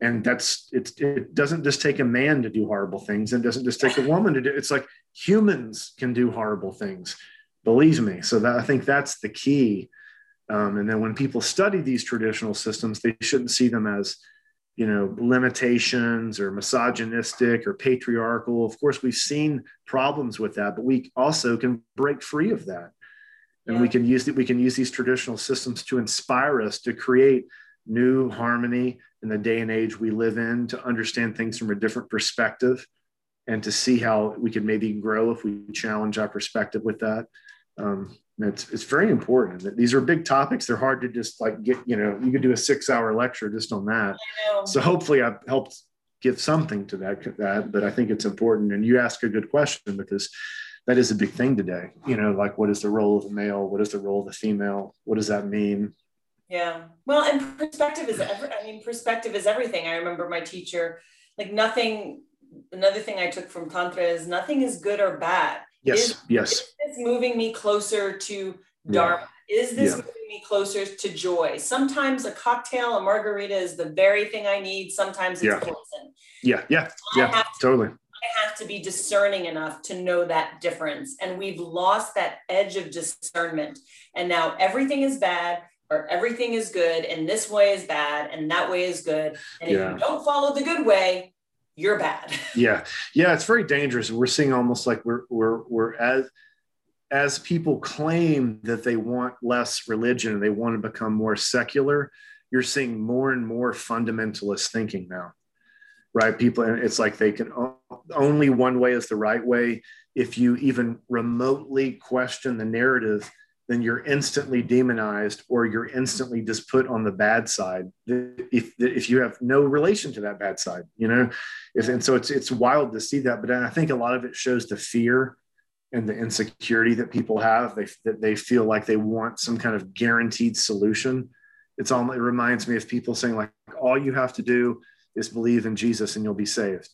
And that's it it doesn't just take a man to do horrible things and doesn't just take a woman to do it's like humans can do horrible things believe me. So that i think that's the key. Um, and then when people study these traditional systems they shouldn't see them as you know limitations or misogynistic or patriarchal. Of course we've seen problems with that but we also can break free of that. And yeah. we can use that we can use these traditional systems to inspire us to create new harmony in the day and age we live in to understand things from a different perspective and to see how we could maybe grow if we challenge our perspective with that um, it's, it's very important. These are big topics. They're hard to just like get you know you could do a six hour lecture just on that. So hopefully i've helped give something to that that but i think it's important. And you ask a good question because that is a big thing today. You know like what is the role of the male? What is the role of the female? What does that mean? Yeah. Well, and perspective is every, I mean, perspective is everything. I remember my teacher, like nothing, another thing I took from Tantra is nothing is good or bad. Yes. Is, yes. Is this moving me closer to Dharma? Yeah. Is this yeah. moving me closer to joy? Sometimes a cocktail, a margarita is the very thing I need. Sometimes it's yeah. poison. Yeah. Yeah. Yeah. To, totally. I have to be discerning enough to know that difference. And we've lost that edge of discernment. And now everything is bad or everything is good and this way is bad and that way is good. And if you don't follow the good way, you're bad. yeah. Yeah. It's very dangerous. We're seeing almost like we're, we're, we're as, as people claim that they want less religion and they want to become more secular, you're seeing more and more fundamentalist thinking now, right? People, and it's like they can only one way is the right way. If you even remotely question the narrative, then you're instantly demonized or you're instantly just put on the bad side if, if you have no relation to that bad side you know? If, and so it's it's wild to see that but i think a lot of it shows the fear and the insecurity that people have. They that they feel like they want some kind of guaranteed solution. It's all it reminds me of people saying like all you have to do is believe in jesus and you'll be saved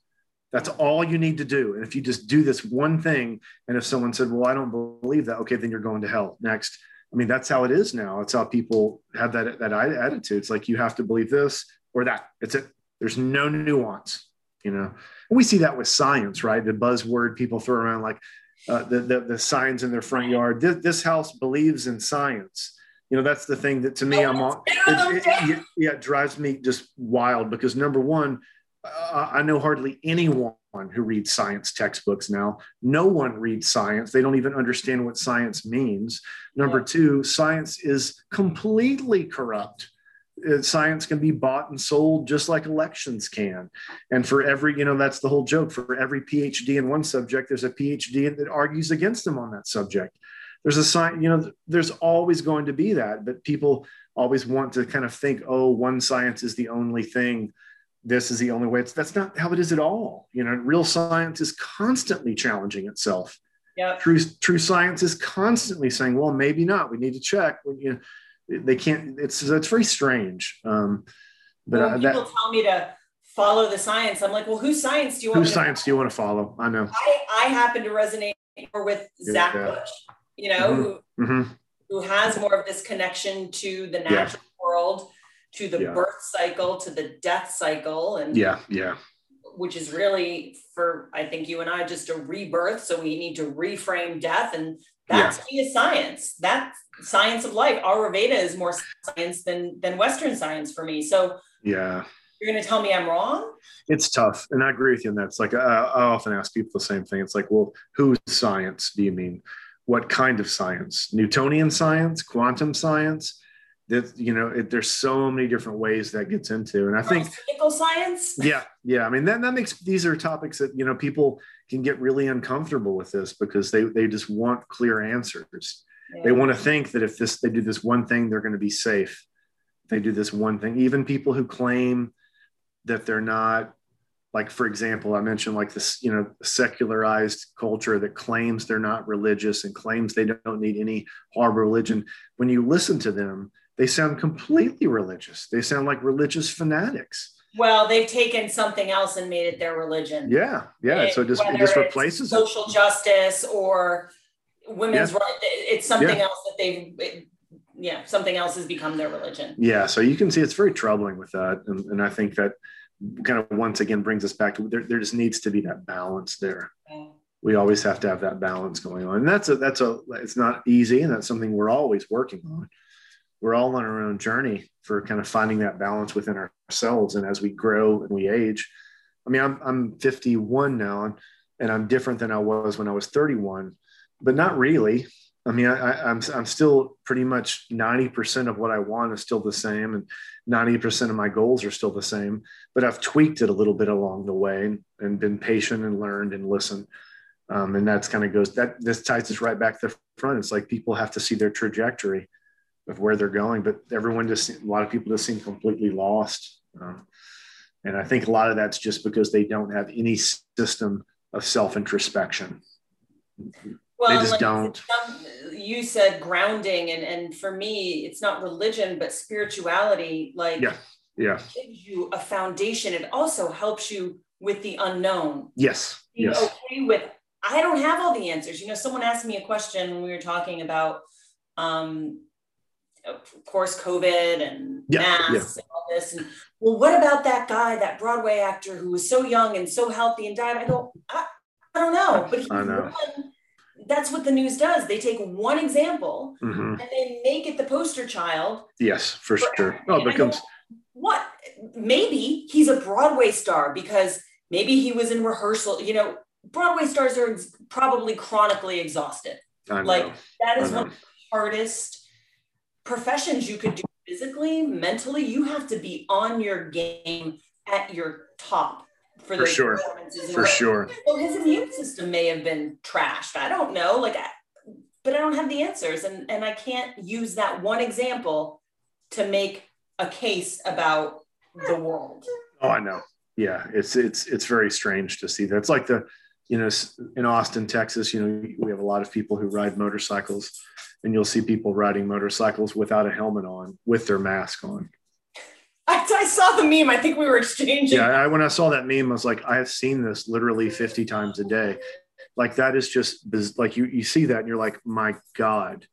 that's all you need to do. And if you just do this one thing, and if someone said, Well, I don't believe that, okay, then you're going to hell. Next. I mean, that's how it is now. It's how people have that, that attitude. It's like you have to believe this or that. It's it. There's no nuance, you know. And we see that with science, right? The buzzword people throw around like uh, the, the, the signs in their front yard. This, this house believes in science you know that's the thing that to me i'm on it, it, yeah it drives me just wild because number one uh, I know hardly anyone who reads science textbooks now. No one reads science. They don't even understand what science means. Number yeah. two, science is completely corrupt. Uh, science can be bought and sold just like elections can. And for every, you know, that's the whole joke. For every PhD in one subject, there's a PhD that argues against them on that subject. There's a sign, you know, there's always going to be that, but people always want to kind of think, oh, one science is the only thing this is the only way. It's that's not how it is at all. You know, real science is constantly challenging itself. Yeah. True true science is constantly saying, well, maybe not. We need to check. You know, they can't. It's it's very strange. Um, but well, people that, tell me to follow the science. I'm like, well, whose science do you want? Whose science do you want to follow? I know. I, I happen to resonate more with Zach yeah. Bush. You know, mm-hmm. Who, mm-hmm. who has more of this connection to the natural yeah. world to the yeah. birth cycle to the death cycle and yeah yeah. which is really for i think you and i just a rebirth. So we need to reframe death and that's yeah. a science. That's science of life ayurveda is more science than than western science for me. So yeah. you're going to tell me i'm wrong? It's tough and i agree with you on that. It's like I, I often ask people the same thing. It's like well whose science do you mean? What kind of science? Newtonian science? Quantum science that you know it, there's so many different ways that gets into and i think physical science? Yeah yeah i mean that, that makes these are topics that you know people can get really uncomfortable with this because they they just want clear answers. Yeah. they want to think that if this they do this one thing they're going to be safe. They do this one thing. Even people who claim that they're not like for example i mentioned like this you know secularized culture that claims they're not religious and claims they don't need any harbor religion. When you listen to them they sound completely religious. They sound like religious fanatics. Well, they've taken something else and made it their religion. Yeah, yeah. It, so it just it just replaces social it. justice or women's yeah. right. It's something yeah. else that they've. yeah, something else has become their religion. Yeah, so you can see it's very troubling with that, and, and I think that kind of once again brings us back to there, there just needs to be that balance there. We always have to have that balance going on. And that's a, that's a, it's not easy. And that's something we're always working on. We're all on our own journey for kind of finding that balance within ourselves. And as we grow and we age, I mean, I'm, I'm 51 now and, I'm different than I was when I was 31, but not really. I mean, I, am I'm, I'm still pretty much 90% of what I want is still the same, and 90% of my goals are still the same. But I've tweaked it a little bit along the way and, and been patient and learned and listened. Um, and that's kind of goes that this ties us right back to the front. It's like people have to see their trajectory of where they're going, but everyone just a lot of people just seem completely lost. Um, and I think a lot of that's just because they don't have any system of self introspection. Well, they just like don't. you said grounding, and and for me, it's not religion, but spirituality. Like, yeah, yeah, gives you a foundation. It also helps you with the unknown. Yes, Be yes. Okay, with I don't have all the answers. You know, someone asked me a question when we were talking about, um, of course, COVID and yeah, masks yeah. and all this. And well, what about that guy, that Broadway actor who was so young and so healthy and died? I go, I, I don't know, but he won that's what the news does. They take one example mm-hmm. and they make it the poster child. Yes, for, for sure. Oh, it becomes what? Maybe he's a Broadway star because maybe he was in rehearsal. You know, Broadway stars are ex- probably chronically exhausted. Like that is one of the hardest professions you could do physically, mentally. You have to be on your game at your top for, for sure. For sure. Well, his immune system may have been trashed. I don't know. Like, I, but I don't have the answers, and and I can't use that one example to make a case about the world. Oh, I know. Yeah, it's it's it's very strange to see that. It's like the, you know, in Austin, Texas. You know, we have a lot of people who ride motorcycles, and you'll see people riding motorcycles without a helmet on, with their mask on. I, I, saw the meme. I think we were exchanging. Yeah, I, when I saw that meme, I was like, I have seen this literally 50 times a day. Like that is just like you you see that and you're like, my God.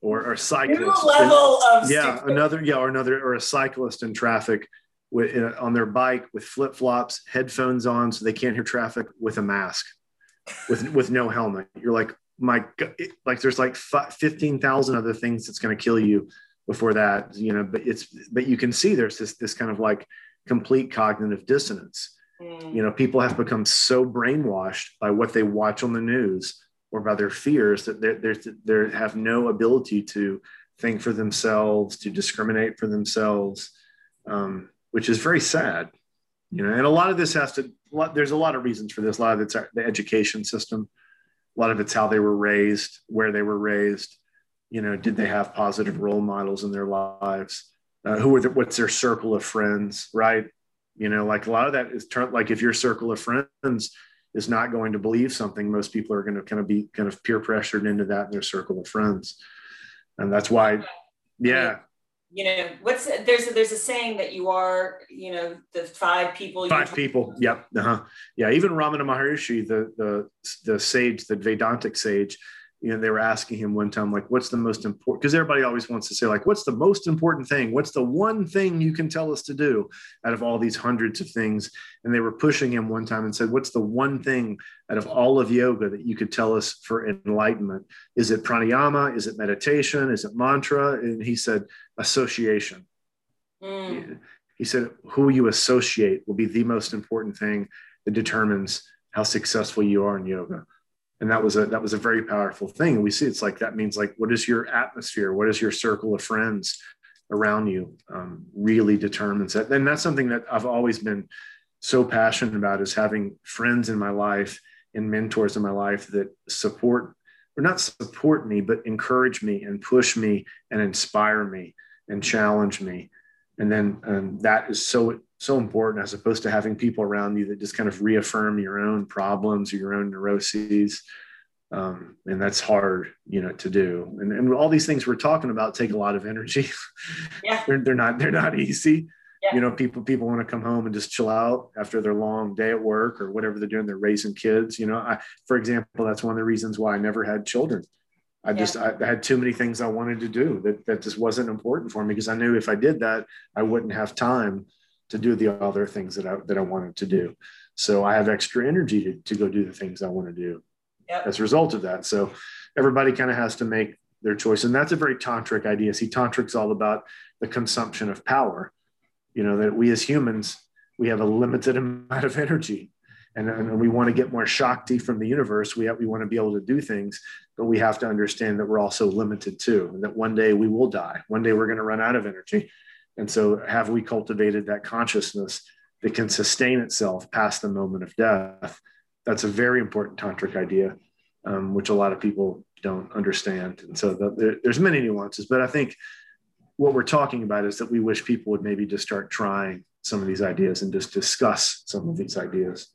Or, or cyclist. New level and, of yeah, stupid. another yeah, or another or a cyclist in traffic with uh, on their bike with flip flops, headphones on, so they can't hear traffic with a mask, with with no helmet. You're like, my like there's like fifteen thousand other things that's going to kill you before that you know but it's but you can see there's this this kind of like complete cognitive dissonance. Mm. you know people have become so brainwashed by what they watch on the news or by their fears that they they they have no ability to think for themselves to discriminate for themselves um, which is very sad you know and a lot of this has to there's a lot of reasons for this. A lot of it's the education system a lot of it's how they were raised where they were raised. You know did they have positive role models in their lives? Uh, who are the, what's their circle of friends right? You know like a lot of that is turn like if your circle of friends is not going to believe something most people are going to kind of be kind of peer pressured into that in their circle of friends. And that's why yeah you know what's there's a, there's a saying that you are you know the five people five people yep uh-huh. yeah even ramana maharishi the the the sage the vedantic sage you know, they were asking him one time, like, what's the most important? Because everybody always wants to say, like, what's the most important thing? What's the one thing you can tell us to do out of all these hundreds of things? And they were pushing him one time and said, what's the one thing out of all of yoga that you could tell us for enlightenment? Is it pranayama? Is it meditation? Is it mantra? And he said, association. Mm. He said, who you associate will be the most important thing that determines how successful you are in yoga and that was a that was a very powerful thing. And we see it's like that means like what is your atmosphere? What is your circle of friends around you um, really determines that. And that's something that i've always been so passionate about is having friends in my life and mentors in my life that support or not support me but encourage me and push me and inspire me and challenge me. And then um, that is so so important as opposed to having people around you that just kind of reaffirm your own problems or your own neuroses um, and that's hard you know to do and, and all these things we're talking about take a lot of energy yeah. they're, they're not they're not easy yeah. you know people people want to come home and just chill out after their long day at work or whatever they're doing they're raising kids you know I, for example that's one of the reasons why i never had children I yeah. just I, I had too many things I wanted to do that that just wasn't important for me because I knew if I did that I wouldn't have time to do the other things that I that I wanted to do. So I have extra energy to, to go do the things I want to do yep. as a result of that. So everybody kind of has to make their choice. And that's a very tantric idea. See, tantric's all about the consumption of power. You know, that we as humans, we have a limited amount of energy. And, and we want to get more Shakti from the universe. We, have, we want to be able to do things, but we have to understand that we're also limited too, and that one day we will die. One day we're going to run out of energy. And so, have we cultivated that consciousness that can sustain itself past the moment of death? That's a very important tantric idea, um, which a lot of people don't understand. And so the, there, there's many nuances, but I think what we're talking about is that we wish people would maybe just start trying some of these ideas and just discuss some of these ideas.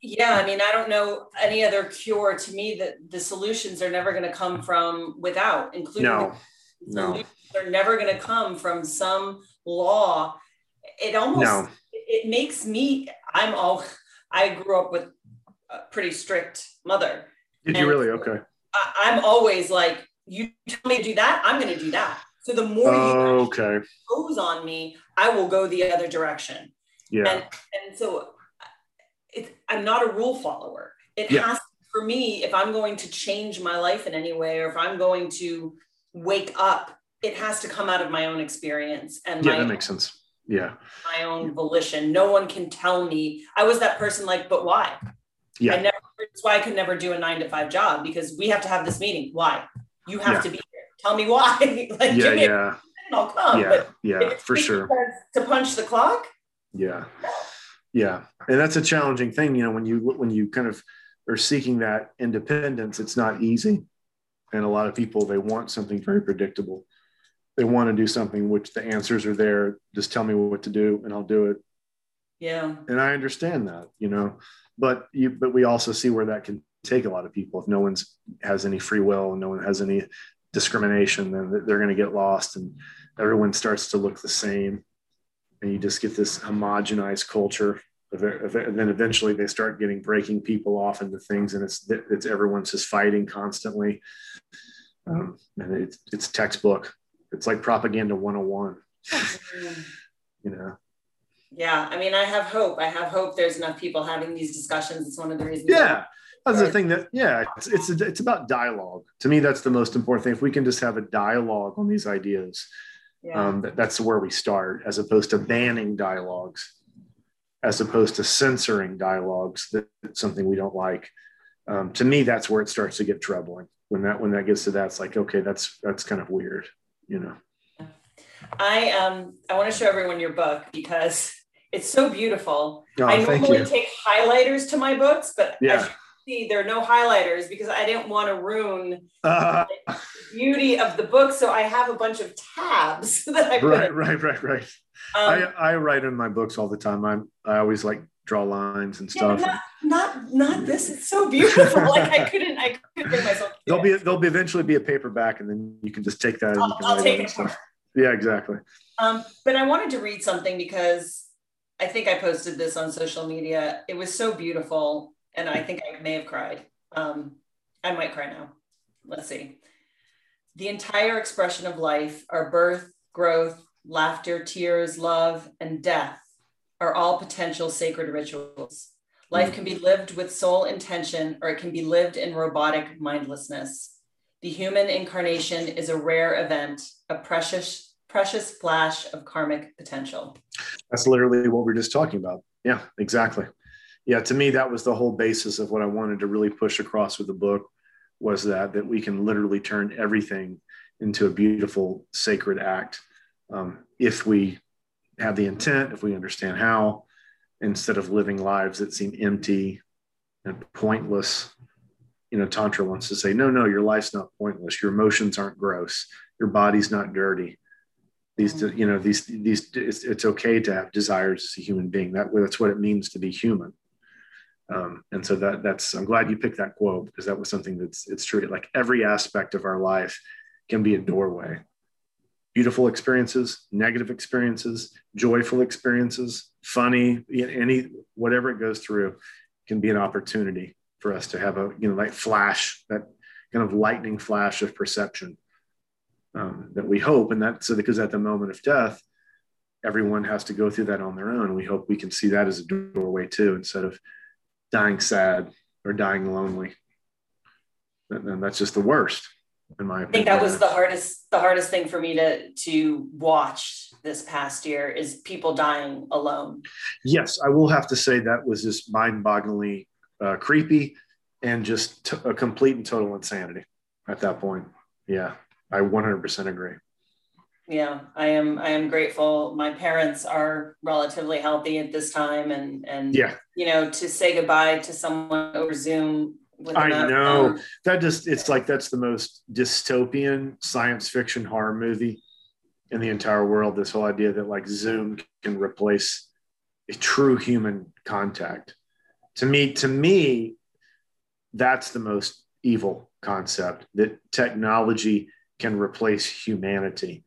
Yeah, I mean, I don't know any other cure. To me, that the solutions are never going to come from without, including no, no, they're never going to come from some law. It almost no. it makes me. I'm all. I grew up with a pretty strict mother, did you really? Okay. I, am always like, you tell me to do that, I'm going to do that. So the more you okay. goes on me, I will go the other direction. Yeah. And, and so it's, I'm not a rule follower. It yeah. has for me, if I'm going to change my life in any way, or if I'm going to wake up, it has to come out of my own experience and yeah, my, that makes sense. Yeah, my own volition. No one can tell me. I was that person like, but why? Yeah. I never, that's why I could never do a nine to five job because we have to have this meeting. Why? You have yeah. to be here. Tell me why. like, yeah, yeah. I'll come. Yeah, but yeah, for sure. To punch the clock. Yeah, yeah, and that's a challenging thing. You know, when you when you kind of are seeking that independence, it's not easy, and a lot of people they want something very predictable. They want to do something which the answers are there. Just tell me what to do, and I'll do it. Yeah, and I understand that. You know, but you but we also see where that can take a lot of people if no one's has any free will and no one has any discrimination then they're going to get lost and everyone starts to look the same and you just get this homogenized culture and then eventually they start getting breaking people off into things and it's it's everyone's just fighting constantly um, and it's it's textbook it's like propaganda 101 you know? Yeah i mean i have hope. I have hope there's enough people having these discussions. It's one of the reasons yeah that's the thing that yeah it's, it's it's about dialogue. To me that's the most important thing. If we can just have a dialogue on these ideas yeah. um, that, that's where we start as opposed to banning dialogues as opposed to censoring dialogues that, that's something we don't like. Um, to me that's where it starts to get troubling. When that when that gets to that it's like okay that's that's kind of weird you know i um i want to show everyone your book because it's so beautiful. Oh, I normally take highlighters to my books, but yeah. as you see, there are no highlighters because I didn't want to ruin uh, the beauty of the book. So I have a bunch of tabs that I right, right, right, right. Um, I, I write in my books all the time. I'm I always like draw lines and stuff. Yeah, not, not not this. It's so beautiful. like I couldn't I couldn't bring myself. There'll be there'll be eventually be a paperback, and then you can just take that. I'll, I'll take it. Yeah, exactly. Um, but I wanted to read something because I think I posted this on social media. It was so beautiful. And I think I may have cried. Um, I might cry now. Let's see. The entire expression of life, our birth, growth, laughter, tears, love, and death are all potential sacred rituals. Life can be lived with soul intention or it can be lived in robotic mindlessness. The human incarnation is a rare event, a precious precious flash of karmic potential. That's literally what we're just talking about. Yeah, exactly. Yeah, to me, that was the whole basis of what I wanted to really push across with the book was that that we can literally turn everything into a beautiful sacred act um, if we have the intent, if we understand how, instead of living lives that seem empty and pointless. You know, Tantra wants to say, no, no, your life's not pointless. Your emotions aren't gross. Your body's not dirty these you know these these it's, it's, okay to have desires as a human being that that's what it means to be human um, and so that that's i'm glad you picked that quote because that was something that's it's true like every aspect of our life can be a doorway beautiful experiences negative experiences joyful experiences funny any whatever it goes through can be an opportunity for us to have a you know like flash that kind of lightning flash of perception um, that we hope, and that's because at the moment of death, everyone has to go through that on their own. We hope we can see that as a doorway too, instead of dying sad or dying lonely. And that's just the worst, in my opinion. I think that was the hardest the hardest thing for me to to watch this past year is people dying alone. Yes, I will have to say that was just mind-bogglingly uh, creepy and just t- a complete and total insanity at that point. Yeah, I 100% agree yeah i am i am grateful my parents are relatively healthy at this time and and yeah you know to say goodbye to someone over zoom i know um, that just it's like that's the most dystopian science fiction horror movie in the entire world this whole idea that like zoom can replace a true human contact to me to me that's the most evil concept that technology can replace humanity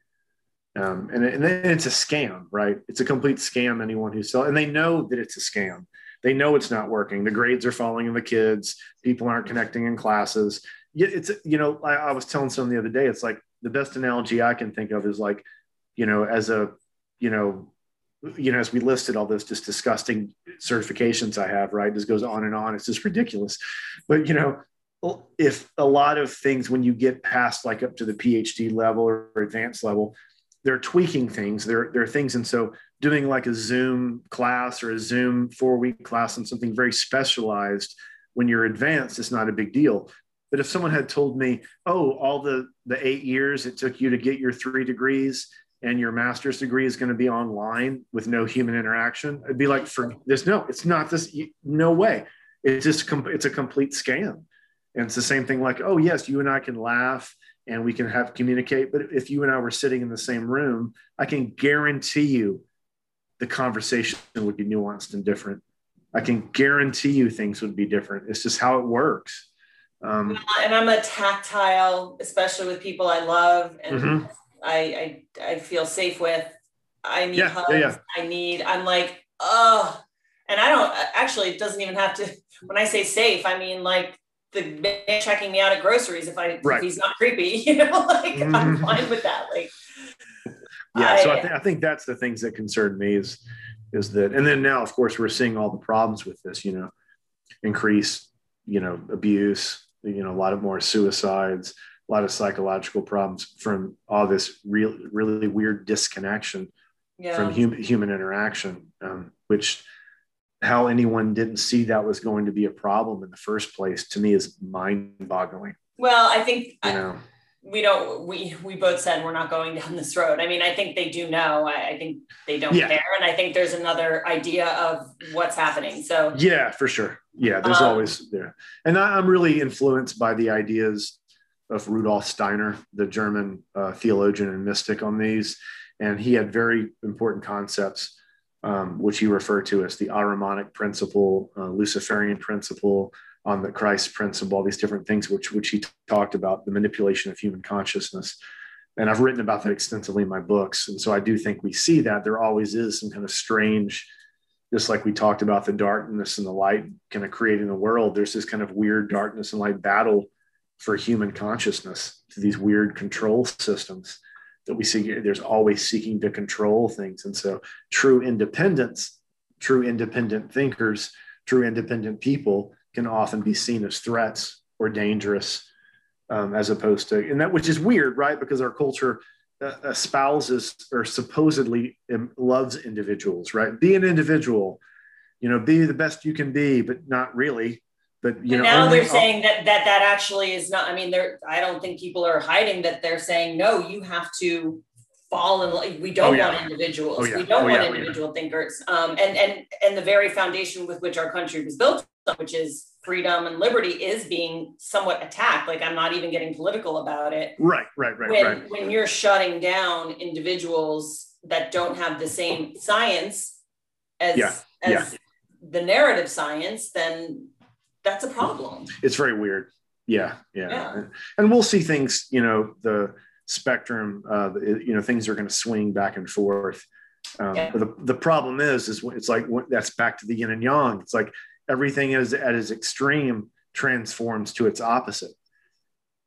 um, and, and it's a scam, right? It's a complete scam. Anyone who sells, and they know that it's a scam. They know it's not working. The grades are falling in the kids. People aren't connecting in classes. It's you know, I, I was telling someone the other day. It's like the best analogy I can think of is like, you know, as a, you know, you know, as we listed all those just disgusting certifications I have, right? This goes on and on. It's just ridiculous. But you know, if a lot of things when you get past like up to the PhD level or advanced level, they're tweaking things. There, are things. And so doing like a Zoom class or a Zoom four week class on something very specialized when you're advanced, it's not a big deal. But if someone had told me, oh, all the, the eight years it took you to get your three degrees and your master's degree is going to be online with no human interaction, I'd be like, for this, no, it's not this, no way. It's just, it's a complete scam. And it's the same thing like, oh, yes, you and I can laugh and we can have communicate. But if you and I were sitting in the same room, I can guarantee you the conversation would be nuanced and different. I can guarantee you things would be different. It's just how it works. Um, and I'm a tactile, especially with people I love and mm-hmm. I, I, I feel safe with. I need yeah, hugs. Yeah, yeah. I need. I'm like, oh, and I don't actually. It doesn't even have to. When I say safe, I mean like the man checking me out at groceries if I right. if he's not creepy, you know, like mm-hmm. I'm fine with that. Like yeah, I, so I think I think that's the things that concern me is is that and then now of course we're seeing all the problems with this, you know, increase, you know, abuse, you know, a lot of more suicides, a lot of psychological problems from all this real really weird disconnection yeah. from human human interaction, um, which how anyone didn't see that was going to be a problem in the first place to me is mind boggling. Well, I think you know. I, we don't we we both said we're not going down this road. I mean, I think they do know. I, I think they don't yeah. care. And I think there's another idea of what's happening. So yeah, for sure. Yeah, there's um, always there. And I, am really influenced by the ideas of Rudolf Steiner, the German uh, theologian and mystic on these. And he had very important concepts um, which he referred to as the Ahrimanic principle, uh, Luciferian principle, on the Christ principle, all these different things which which he t- talked about the manipulation of human consciousness. And I've written about that extensively in my books. And so I do think we see that there always is some kind of strange, just like we talked about the darkness and the light kind of creating the world, there's this kind of weird darkness and light battle for human consciousness to these weird control systems that we see there's always seeking to control things. And so true independence true independent thinkers true independent people can often be seen as threats or dangerous um, as opposed to and that which is weird right? Because our culture uh, espouses or supposedly loves individuals right? Be an individual you know be the best you can be but not really but you know now they're saying that that that actually is not i mean they're i don't think people are hiding that they're saying no you have to fall in love we don't oh, yeah. want individuals oh, yeah. we don't oh, want yeah. individual thinkers um, and and and the very foundation with which our country was built which is freedom and liberty is being somewhat attacked like i'm not even getting political about it right right right when, right. when you're shutting down individuals that don't have the same science as as the narrative science then that's a problem. It's very weird. Yeah, yeah, yeah. And, we'll see things. You know, the spectrum. Uh, you know, things are going to swing back and forth. Um, yeah. The, the problem is, is it's like that's back to the yin and yang. It's like everything is at its extreme transforms to its opposite.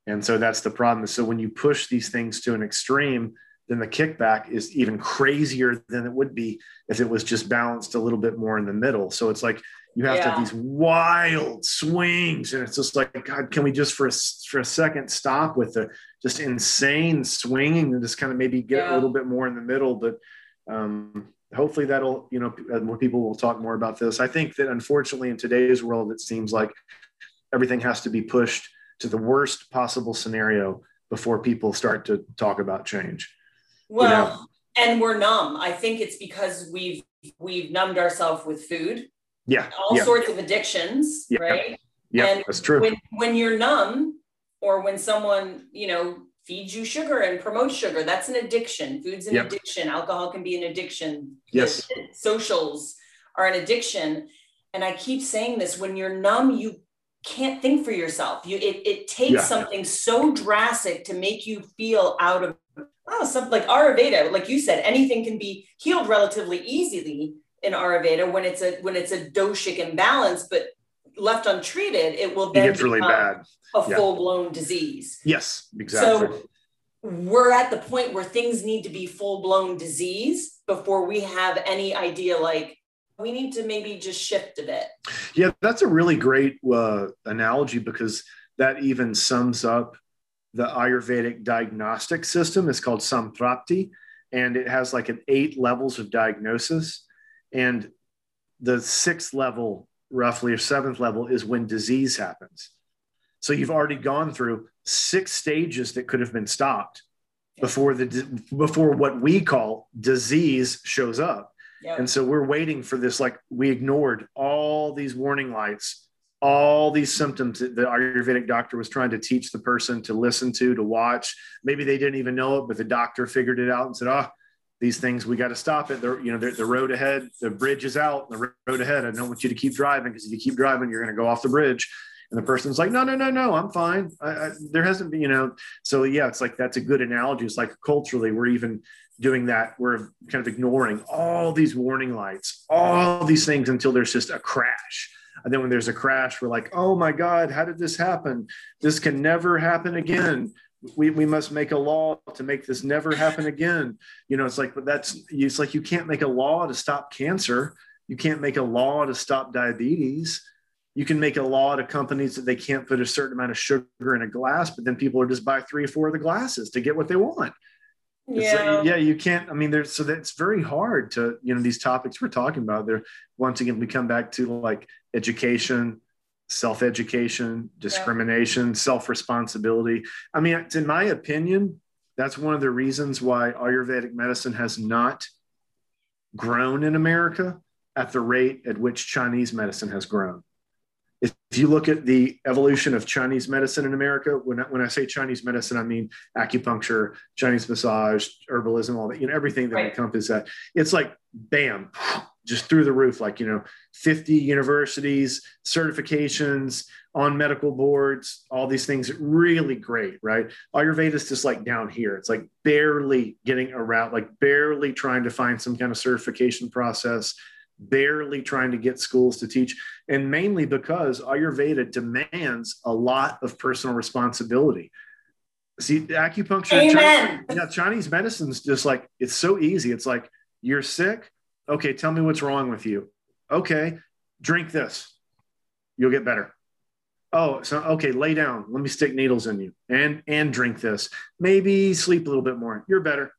And so that's the problem. So when you push these things to an extreme, then the kickback is even crazier than it would be if it was just balanced a little bit more in the middle. So it's like you have yeah. to have these wild swings, and it's just like God, can we just for a, for a second stop with the just insane swinging and just kind of maybe get yeah. a little bit more in the middle, but. Um, hopefully that'll you know more people will talk more about this i think that unfortunately in today's world it seems like everything has to be pushed to the worst possible scenario before people start to talk about change well you know? and we're numb i think it's because we've we've numbed ourselves with food yeah all yeah. sorts of addictions yeah. right yeah and that's true when when you're numb or when someone you know feeds you sugar and promotes sugar. That's an addiction. Food's an yep. addiction. Alcohol can be an addiction. Yes. Socials are an addiction. And I keep saying this when you're numb, you can't think for yourself. You it, it takes yeah. something so drastic to make you feel out of oh, something like Ayurveda, like you said, anything can be healed relatively easily in Ayurveda when it's a when it's a doshic imbalance, but left untreated, it will then get really bad. A yeah. full blown disease. Yes, exactly. So we're at the point where things need to be full blown disease before we have any idea like we need to maybe just shift a bit. Yeah, that's a really great uh, analogy because that even sums up the Ayurvedic diagnostic system. It's called Samprapti, and it has like an eight levels of diagnosis. And the sixth level roughly or seventh level is when disease happens. So you've already gone through six stages that could have been stopped before the before what we call disease shows up. And so we're waiting for this like we ignored all these warning lights, all these symptoms that the Ayurvedic doctor was trying to teach the person to listen to, to watch. Maybe they didn't even know it, but the doctor figured it out and said, "Oh, these things we got to stop it. They're, you know, the road ahead, the bridge is out, the road ahead. I don't want you to keep driving because if you keep driving, you're going to go off the bridge. And the person's like, no, no, no, no, I'm fine. I, I, there hasn't been, you know. So yeah, it's like that's a good analogy. It's like culturally, we're even doing that. We're kind of ignoring all these warning lights, all these things until there's just a crash. And then when there's a crash, we're like, oh my God, how did this happen? This can never happen again we, we must make a law to make this never happen again. You know, it's like, but that's, it's like you can't make a law to stop cancer. You can't make a law to stop diabetes. You can make a law to companies that they can't put a certain amount of sugar in a glass, but then people are just buy three or four of the glasses to get what they want. Yeah. Yeah, you can't. I mean, there's so that's very hard to, you know, these topics we're talking about. There, once again, we come back to like education, self education, discrimination, yeah. self responsibility. I mean, in my opinion, that's one of the reasons why Ayurvedic medicine has not grown in America at the rate at which Chinese medicine has grown. If you look at the evolution of Chinese medicine in America, when I, when I say Chinese medicine, I mean acupuncture, Chinese massage, herbalism, all that, you know, everything that right. encompasses that. It's like bam, just through the roof, like, you know, 50 universities, certifications on medical boards, all these things, really great, right? Ayurveda is just like down here. It's like barely getting around, like barely trying to find some kind of certification process, barely trying to get schools to teach. And mainly because Ayurveda demands a lot of personal responsibility. See, acupuncture, Chinese, yeah, Chinese medicine's just like, it's so easy. It's like, you're sick Okay, tell me what's wrong with you. Okay, drink this. You'll get better. Oh, so okay, lay down. Let me stick needles in you and and drink this. Maybe sleep a little bit more. You're better.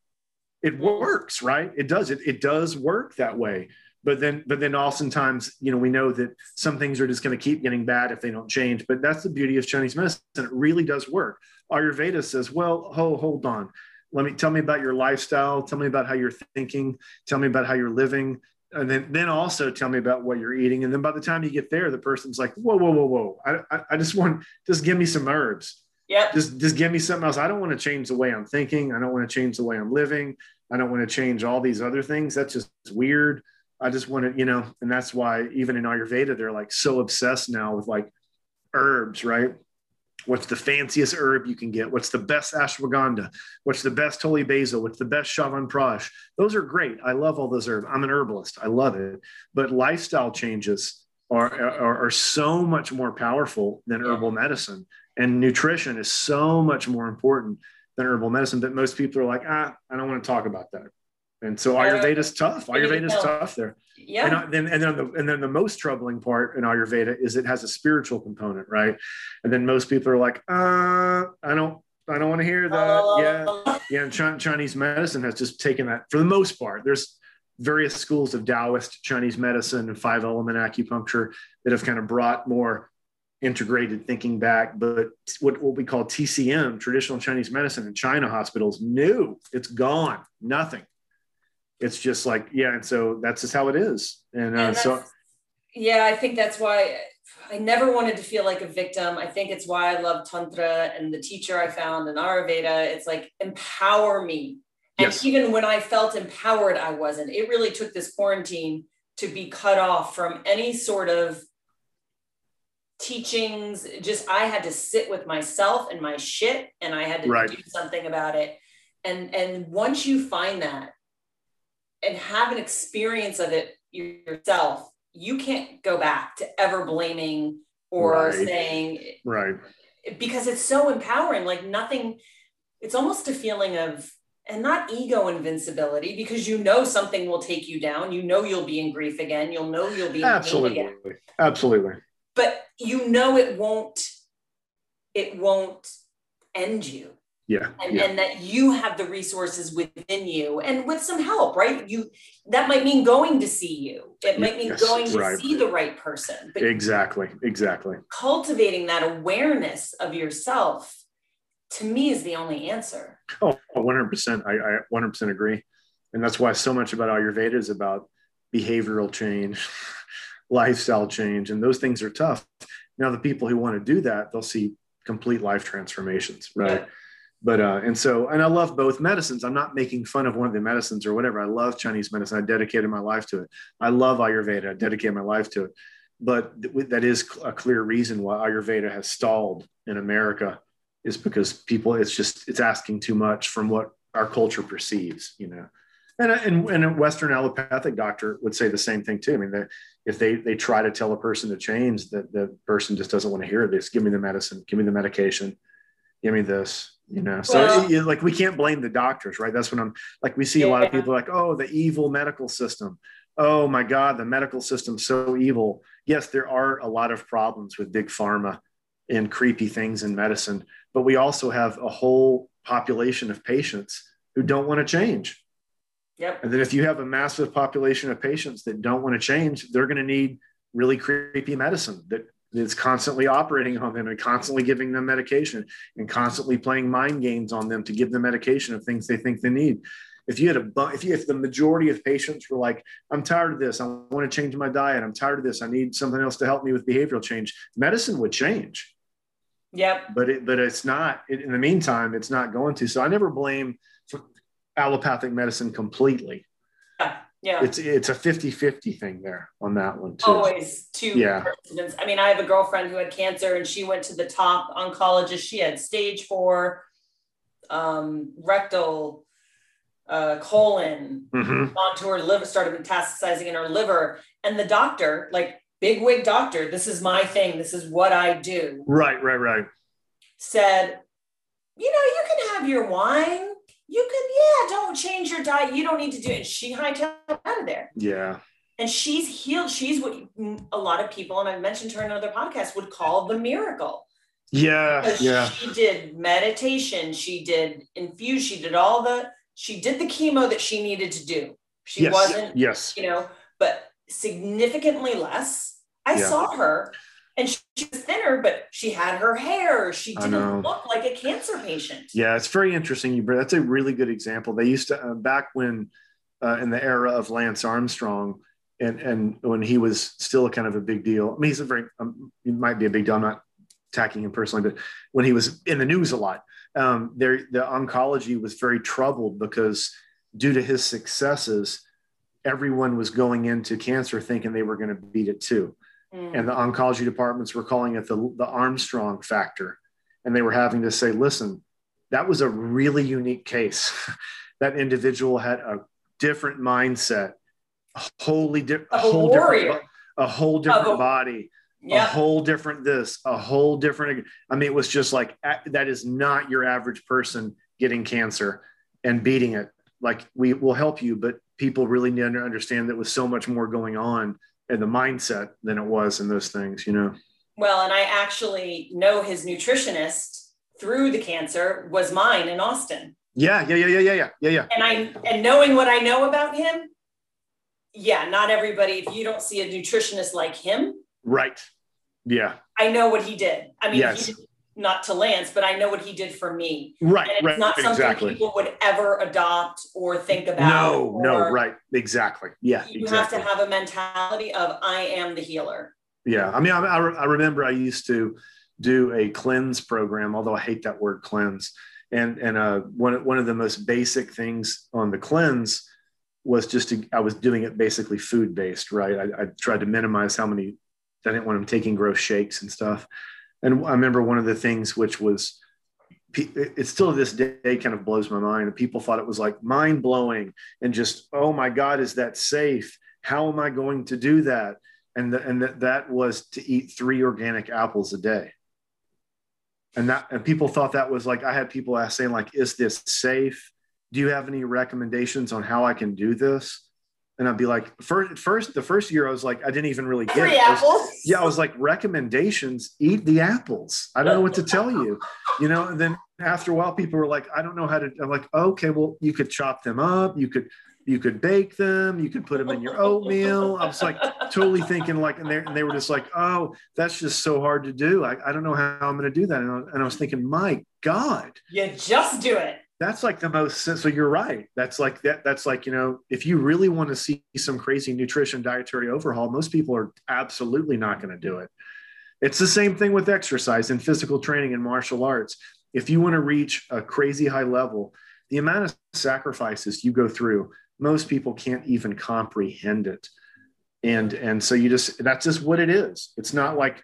It works, right? It does. It it does work that way. But then but then oftentimes, you know, we know that some things are just going to keep getting bad if they don't change. But that's the beauty of Chinese medicine. It really does work. Ayurveda says, well, oh, hold on. Let me tell me about your lifestyle. Tell me about how you're thinking. Tell me about how you're living. And then then also tell me about what you're eating. And then by the time you get there the person's like whoa whoa whoa whoa. I, I, I just want just give me some herbs. Yeah just just give me something else. I don't want to change the way i'm thinking. I don't want to change the way i'm living. I don't want to change all these other things. That's just weird i just want to you know and that's why even in ayurveda they're like so obsessed now with like herbs right What's the fanciest herb you can get? What's the best ashwagandha? What's the best holy basil? What's the best chyavanprash? Those are great. I love all those herbs. I'm an herbalist. I love it. But lifestyle changes are, are, are so much more powerful than herbal medicine. And nutrition is so much more important than herbal medicine. But most people are like, ah, I don't want to talk about that. And so Yeah. Ayurveda's tough. Ayurveda's know. tough there. Yeah. And I- then, and then, the, and then the most troubling part in Ayurveda is it has a spiritual component, right? And then most people are like, uh, I don't, I don't want to hear that. yeah, yeah. And Chi- Chinese medicine has just taken that for the most part. There's various schools of Taoist Chinese medicine and five element acupuncture that have kind of brought more integrated thinking back. But what, what we call TCM, traditional Chinese medicine in China hospitals, new. It's gone. Nothing. It's just like, yeah. And so that's just how it is. And, uh, And so, yeah, I think that's why I never wanted to feel like a victim. I think it's why I love Tantra and the teacher I found in Ayurveda. It's like empower me. And Yes. even when I felt empowered, I wasn't. It really took this quarantine to be cut off from any sort of teachings. Just I had to sit with myself and my shit and I had to Right. do something about it. And and once you find that and have an experience of it yourself, you can't go back to ever blaming or Right. saying right. because it's so empowering. Like nothing, it's almost a feeling of and not ego invincibility because you know something will take you down. You know you'll be in grief again. You'll know you'll be Absolutely. Absolutely. But you know it won't, it won't end you Yeah. and, yeah. and that you have the resources within you and with some help right you that might mean going to see you it might mean Yes, going to right. see the right person but Exactly. Exactly. cultivating that awareness of yourself to me is the only answer Oh, 100%. I, I 100% agree. And that's why so much about Ayurveda is about behavioral change, lifestyle change, and those things are tough. Now, the people who want to do that, they'll see complete life transformations, right? Yeah. But, uh, and so, and I love both medicines. I'm not making fun of one of the medicines or whatever. I love Chinese medicine. I dedicated my life to it. I love Ayurveda. I dedicated my life to it. But th- that is a clear reason why Ayurveda has stalled in America is because people it's just it's asking too much from what our culture perceives you know and and, and a western allopathic doctor would say the same thing too i mean that if they they try to tell a person to change that the person just doesn't want to hear this give me the medicine give me the medication give me this you know? So Well- it- like we can't blame the doctors right? That's what i'm like we see a lot of people like oh the evil medical system. Oh my god the medical system's so evil. Yes there are a lot of problems with big pharma and creepy things in medicine but we also have a whole population of patients who don't want to change. yep. And then if you have a massive population of patients that don't want to change, they're going to need really creepy medicine that is constantly operating on them and constantly giving them medication and constantly playing mind games on them to give them medication of things they think they need. If you had a if you if the majority of patients were like, I'm tired of this, I want to change my diet, I'm tired of this, I need something else to help me with behavioral change, medicine would change. Yep. But it but it's not it, in the meantime it's not going to. So i never blame allopathic medicine completely. Yeah it's it's a 50-50 thing there on that one too always two Yeah. I mean, I have a girlfriend who had cancer and she went to the top oncologist. She had stage four um, rectal uh, colon Mhm. onto her liver, started metastasizing in her liver. And the doctor, like big wig doctor, this is my thing, this is what I do, right right right said, you know, you can have your wine. You can, yeah, don't change your diet. You don't need to do it. She hightailed out of there yeah and she's healed. She's what a lot of people, and I've mentioned her in another podcast, would call the miracle. yeah yeah She did meditation, she did infuse, she did all the, she did the chemo that she needed to do. She yes wasn't, yes you know, but significantly less. I Yeah. saw her and she, she was thinner, but she had her hair. She didn't look like a cancer patient. yeah it's very interesting. You bring that's a really good example. They used to uh, back when uh, in the era of lance armstrong and and when he was still kind of a big deal i mean he's a very um, he might be a big deal. I'm not attacking him personally but when he was in the news a lot um, there the oncology was very troubled because due to his successes everyone was going into cancer thinking they were going to beat it too Mm. and the oncology departments were calling it the, the Armstrong factor. And they were having to say, listen, that was a really unique case. that individual had a different mindset, a wholly di- a a whole warrior. different, a whole different a- body, a whole different this, a whole different. I mean, it was just like that is not your average person getting cancer and beating it. Like we will help you, but people really need to understand that with so much more going on in the mindset than it was in those things, you know. Well, and I actually know his nutritionist through the cancer was mine in Austin. Yeah, yeah, yeah, yeah, yeah, yeah, yeah. And I and knowing what I know about him, yeah, not everybody. If you don't see a nutritionist like him, right? Yeah, I know what he did. I mean, yes. he did, not to Lance, but I know what he did for me. Right, and it's right, not something exactly. people would ever adopt or think about. No, no, right, exactly. Yeah, You exactly. have to have a mentality of I am the healer. Yeah, I mean, I, I, I remember I used to do a cleanse program, although I hate that word cleanse. And and uh, one one of the most basic things on the cleanse was just to, I was doing it basically food based, right? I, I tried to minimize how many. I didn't want them taking gross shakes and stuff. And I remember one of the things which was it still this day kind of blows my mind. And people thought it was like mind blowing and just, oh my God, is that safe? How am I going to do that? And, the, and that, that was to eat three organic apples a day. And that, and people thought that was like, I had people ask saying like, is this safe? Do you have any recommendations on how I can do this? And I'd be like, first, first, the first year I was like, I didn't even really get Three it. I was- apples. yeah, I was like, recommendations, eat the apples. I don't know what to tell you. You know, and then after a while, people were like, I don't know how to. I'm like, okay, well, you could chop them up, you could you could bake them, you could put them in your oatmeal. I was like totally thinking like, and they, and they were just like, oh, that's just so hard to do. I, I don't know how I'm going to do that. And I, and I was thinking, my God, You just do it. That's like the most so you're right. That's like that that's like you know if you really want to see some crazy nutrition dietary overhaul most people are absolutely not going to do it. It's the same thing with exercise and physical training and martial arts. If you want to reach a crazy high level the amount of sacrifices you go through most people can't even comprehend it. And and so you just that's just what it is. It's not like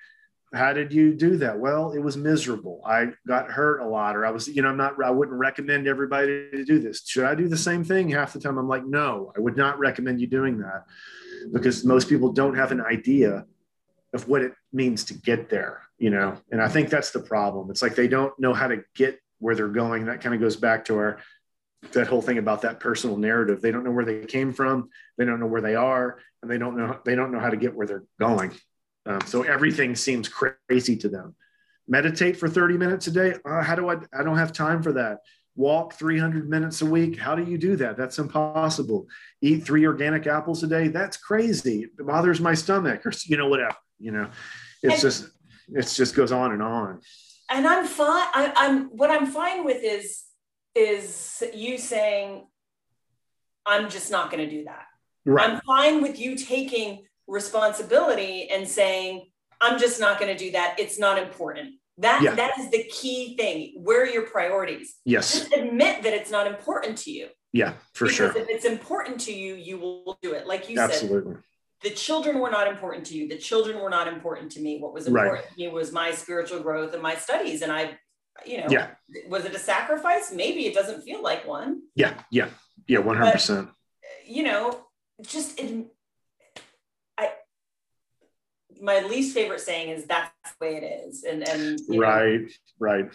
how did you do that? Well it was miserable. I got hurt a lot or i was you know i'm not i wouldn't recommend everybody to do this. Should i do the same thing half the time? I'm like no i would not recommend you doing that because most people don't have an idea of what it means to get there you know? And i think that's the problem. It's like they don't know how to get where they're going. That kind of goes back to our that whole thing about that personal narrative. They don't know where they came from. They don't know where they are and they don't know they don't know how to get where they're going um, so everything seems crazy to them. Meditate for 30 minutes a day. Uh, how do I? I don't have time for that. Walk 300 minutes a week. How do you do that? That's impossible. Eat three organic apples a day. That's crazy. It bothers my stomach, or you know whatever. You know, it's And- just it's just goes on and on. and I'm fine. I, I'm what I'm fine with is is you saying I'm just not going to do that. Right. I'm fine with you taking responsibility and saying I'm just not going to do that. It's not important. That Yeah. that is the key thing. Where are your priorities? yes. Just admit that it's not important to you. Yeah. For because sure. if it's important to you, you will do it. Like you said, Absolutely. the children were not important to you. The children were not important to me. What was Right. important to me was my spiritual growth and my studies. And I, you know, Yeah. was it a sacrifice? Maybe it doesn't feel like one. Yeah. Yeah. Yeah. 100. percent You know, just it, I. My least favorite saying is "that's the way it is," and and you know, Right. Right.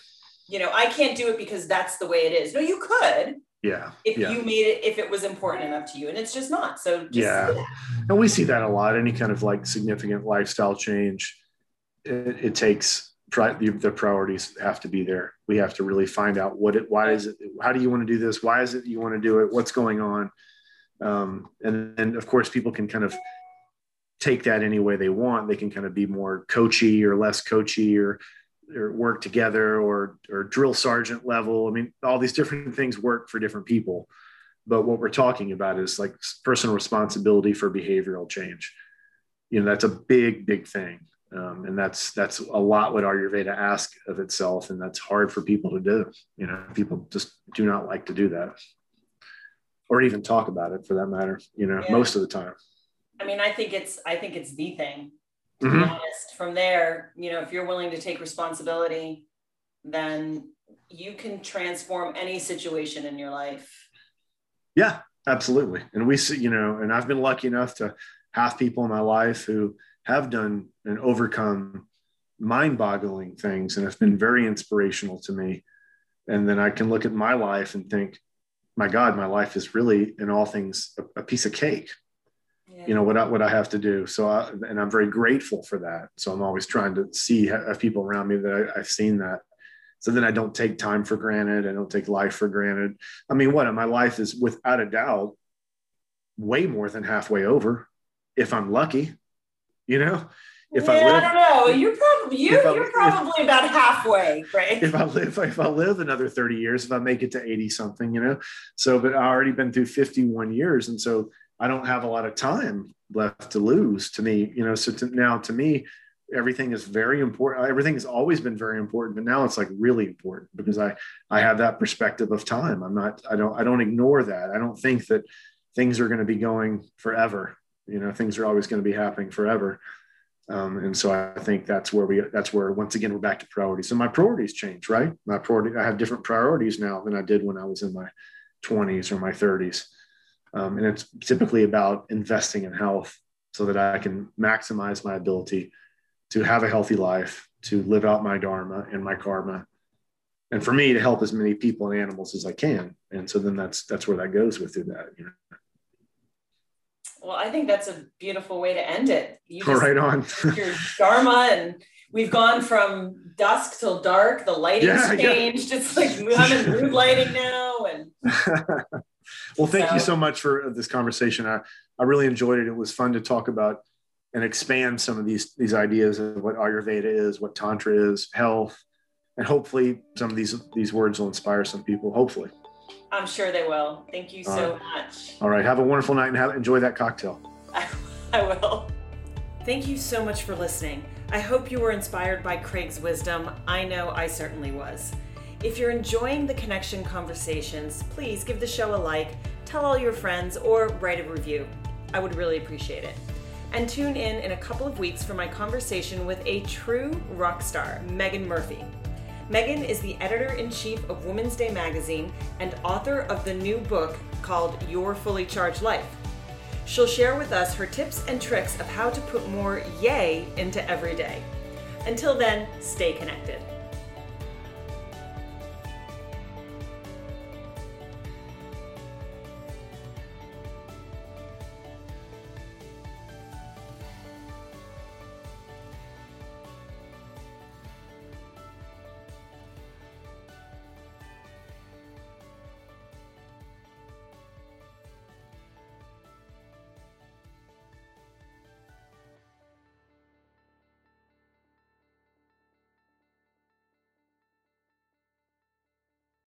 you know, I can't do it because that's the way it is. No, you could Yeah. if yeah. you made it if it was important enough to you, and it's just not. So just, Yeah. and we see that a lot any kind of like significant lifestyle change it, it takes the, the priorities have to be there we have to really find out what it why is it how do you want to do this why is it you want to do it what's going on um, and then of course people can kind of take that any way they want. They can kind of be more coachy or less coachy or or work together or or drill sergeant level. I mean all these different things work for different people. But what we're talking about is like personal responsibility for behavioral change. You know that's a big big thing. Um, and that's that's a lot what ayurveda asks of itself and that's hard for people to do. You know people just do not like to do that or even talk about it for that matter you know Yeah. most of the time I mean, I think it's I think it's the thing. To Mhm. be honest, from there, you know, if you're willing to take responsibility, then you can transform any situation in your life. Yeah, absolutely. And we see, you know, and I've been lucky enough to have people in my life who have done and overcome mind boggling things and have been very inspirational to me. and then I can look at my life and think, my God, my life is really in all things a, a piece of cake. Yeah. You know what I, what I have to do. So, I, and I'm very grateful for that. So I'm always trying to see have uh, people around me that I, I've seen that. So then I don't take time for granted. I don't take life for granted. I mean, what my life is without a doubt way more than halfway over, if I'm lucky. You know, if yeah, I live, I don't know. You're probably you, you're probably if, about halfway, right? If I live, if I live another 30 years, if I make it to 80 something, you know. So, but I already been through 51 years, and so I don't have a lot of time left to lose. To me, you know. So to, now, to me, everything is very important. Everything has always been very important, but now it's like really important because I I have that perspective of time. I'm not. I don't. I don't ignore that. I don't think that things are going to be going forever. You know, things are always going to be happening forever. Um, and so I think that's where we, that's where once again, we're back to priorities. So my priorities change, right? My priority, I have different priorities now than I did when I was in my 20s or my 30s. Um, and it's typically about investing in health so that I can maximize my ability to have a healthy life, to live out my dharma and my karma, and for me to help as many people and animals as I can. And so then that's that's where that goes with that. You know? Well, I think that's a beautiful way to end it. You just, right on. your dharma, and we've gone from dusk till dark. The lighting's yeah, changed. Yeah. It's like I'm in mood lighting now. And well, thank so. you so much for this conversation. I I really enjoyed it. It was fun to talk about and expand some of these these ideas of what Ayurveda is, what Tantra is, health, and hopefully some of these these words will inspire some people. Hopefully. I'm sure they will. Thank you so much. All right. Have a wonderful night and have, enjoy that cocktail. I, I will. Thank you so much for listening. I hope you were inspired by Craig's wisdom. I know I certainly was. If you're enjoying the connection conversations, please give the show a like, tell all your friends, or write a review. I would really appreciate it. And tune in in a couple of weeks for my conversation with a true rock star, Meaghan Murphy. Meaghan is the editor in chief of Women's Day magazine and author of the new book called Your Fully Charged Life. She'll share with us her tips and tricks of how to put more yay into every day. Until then, stay connected.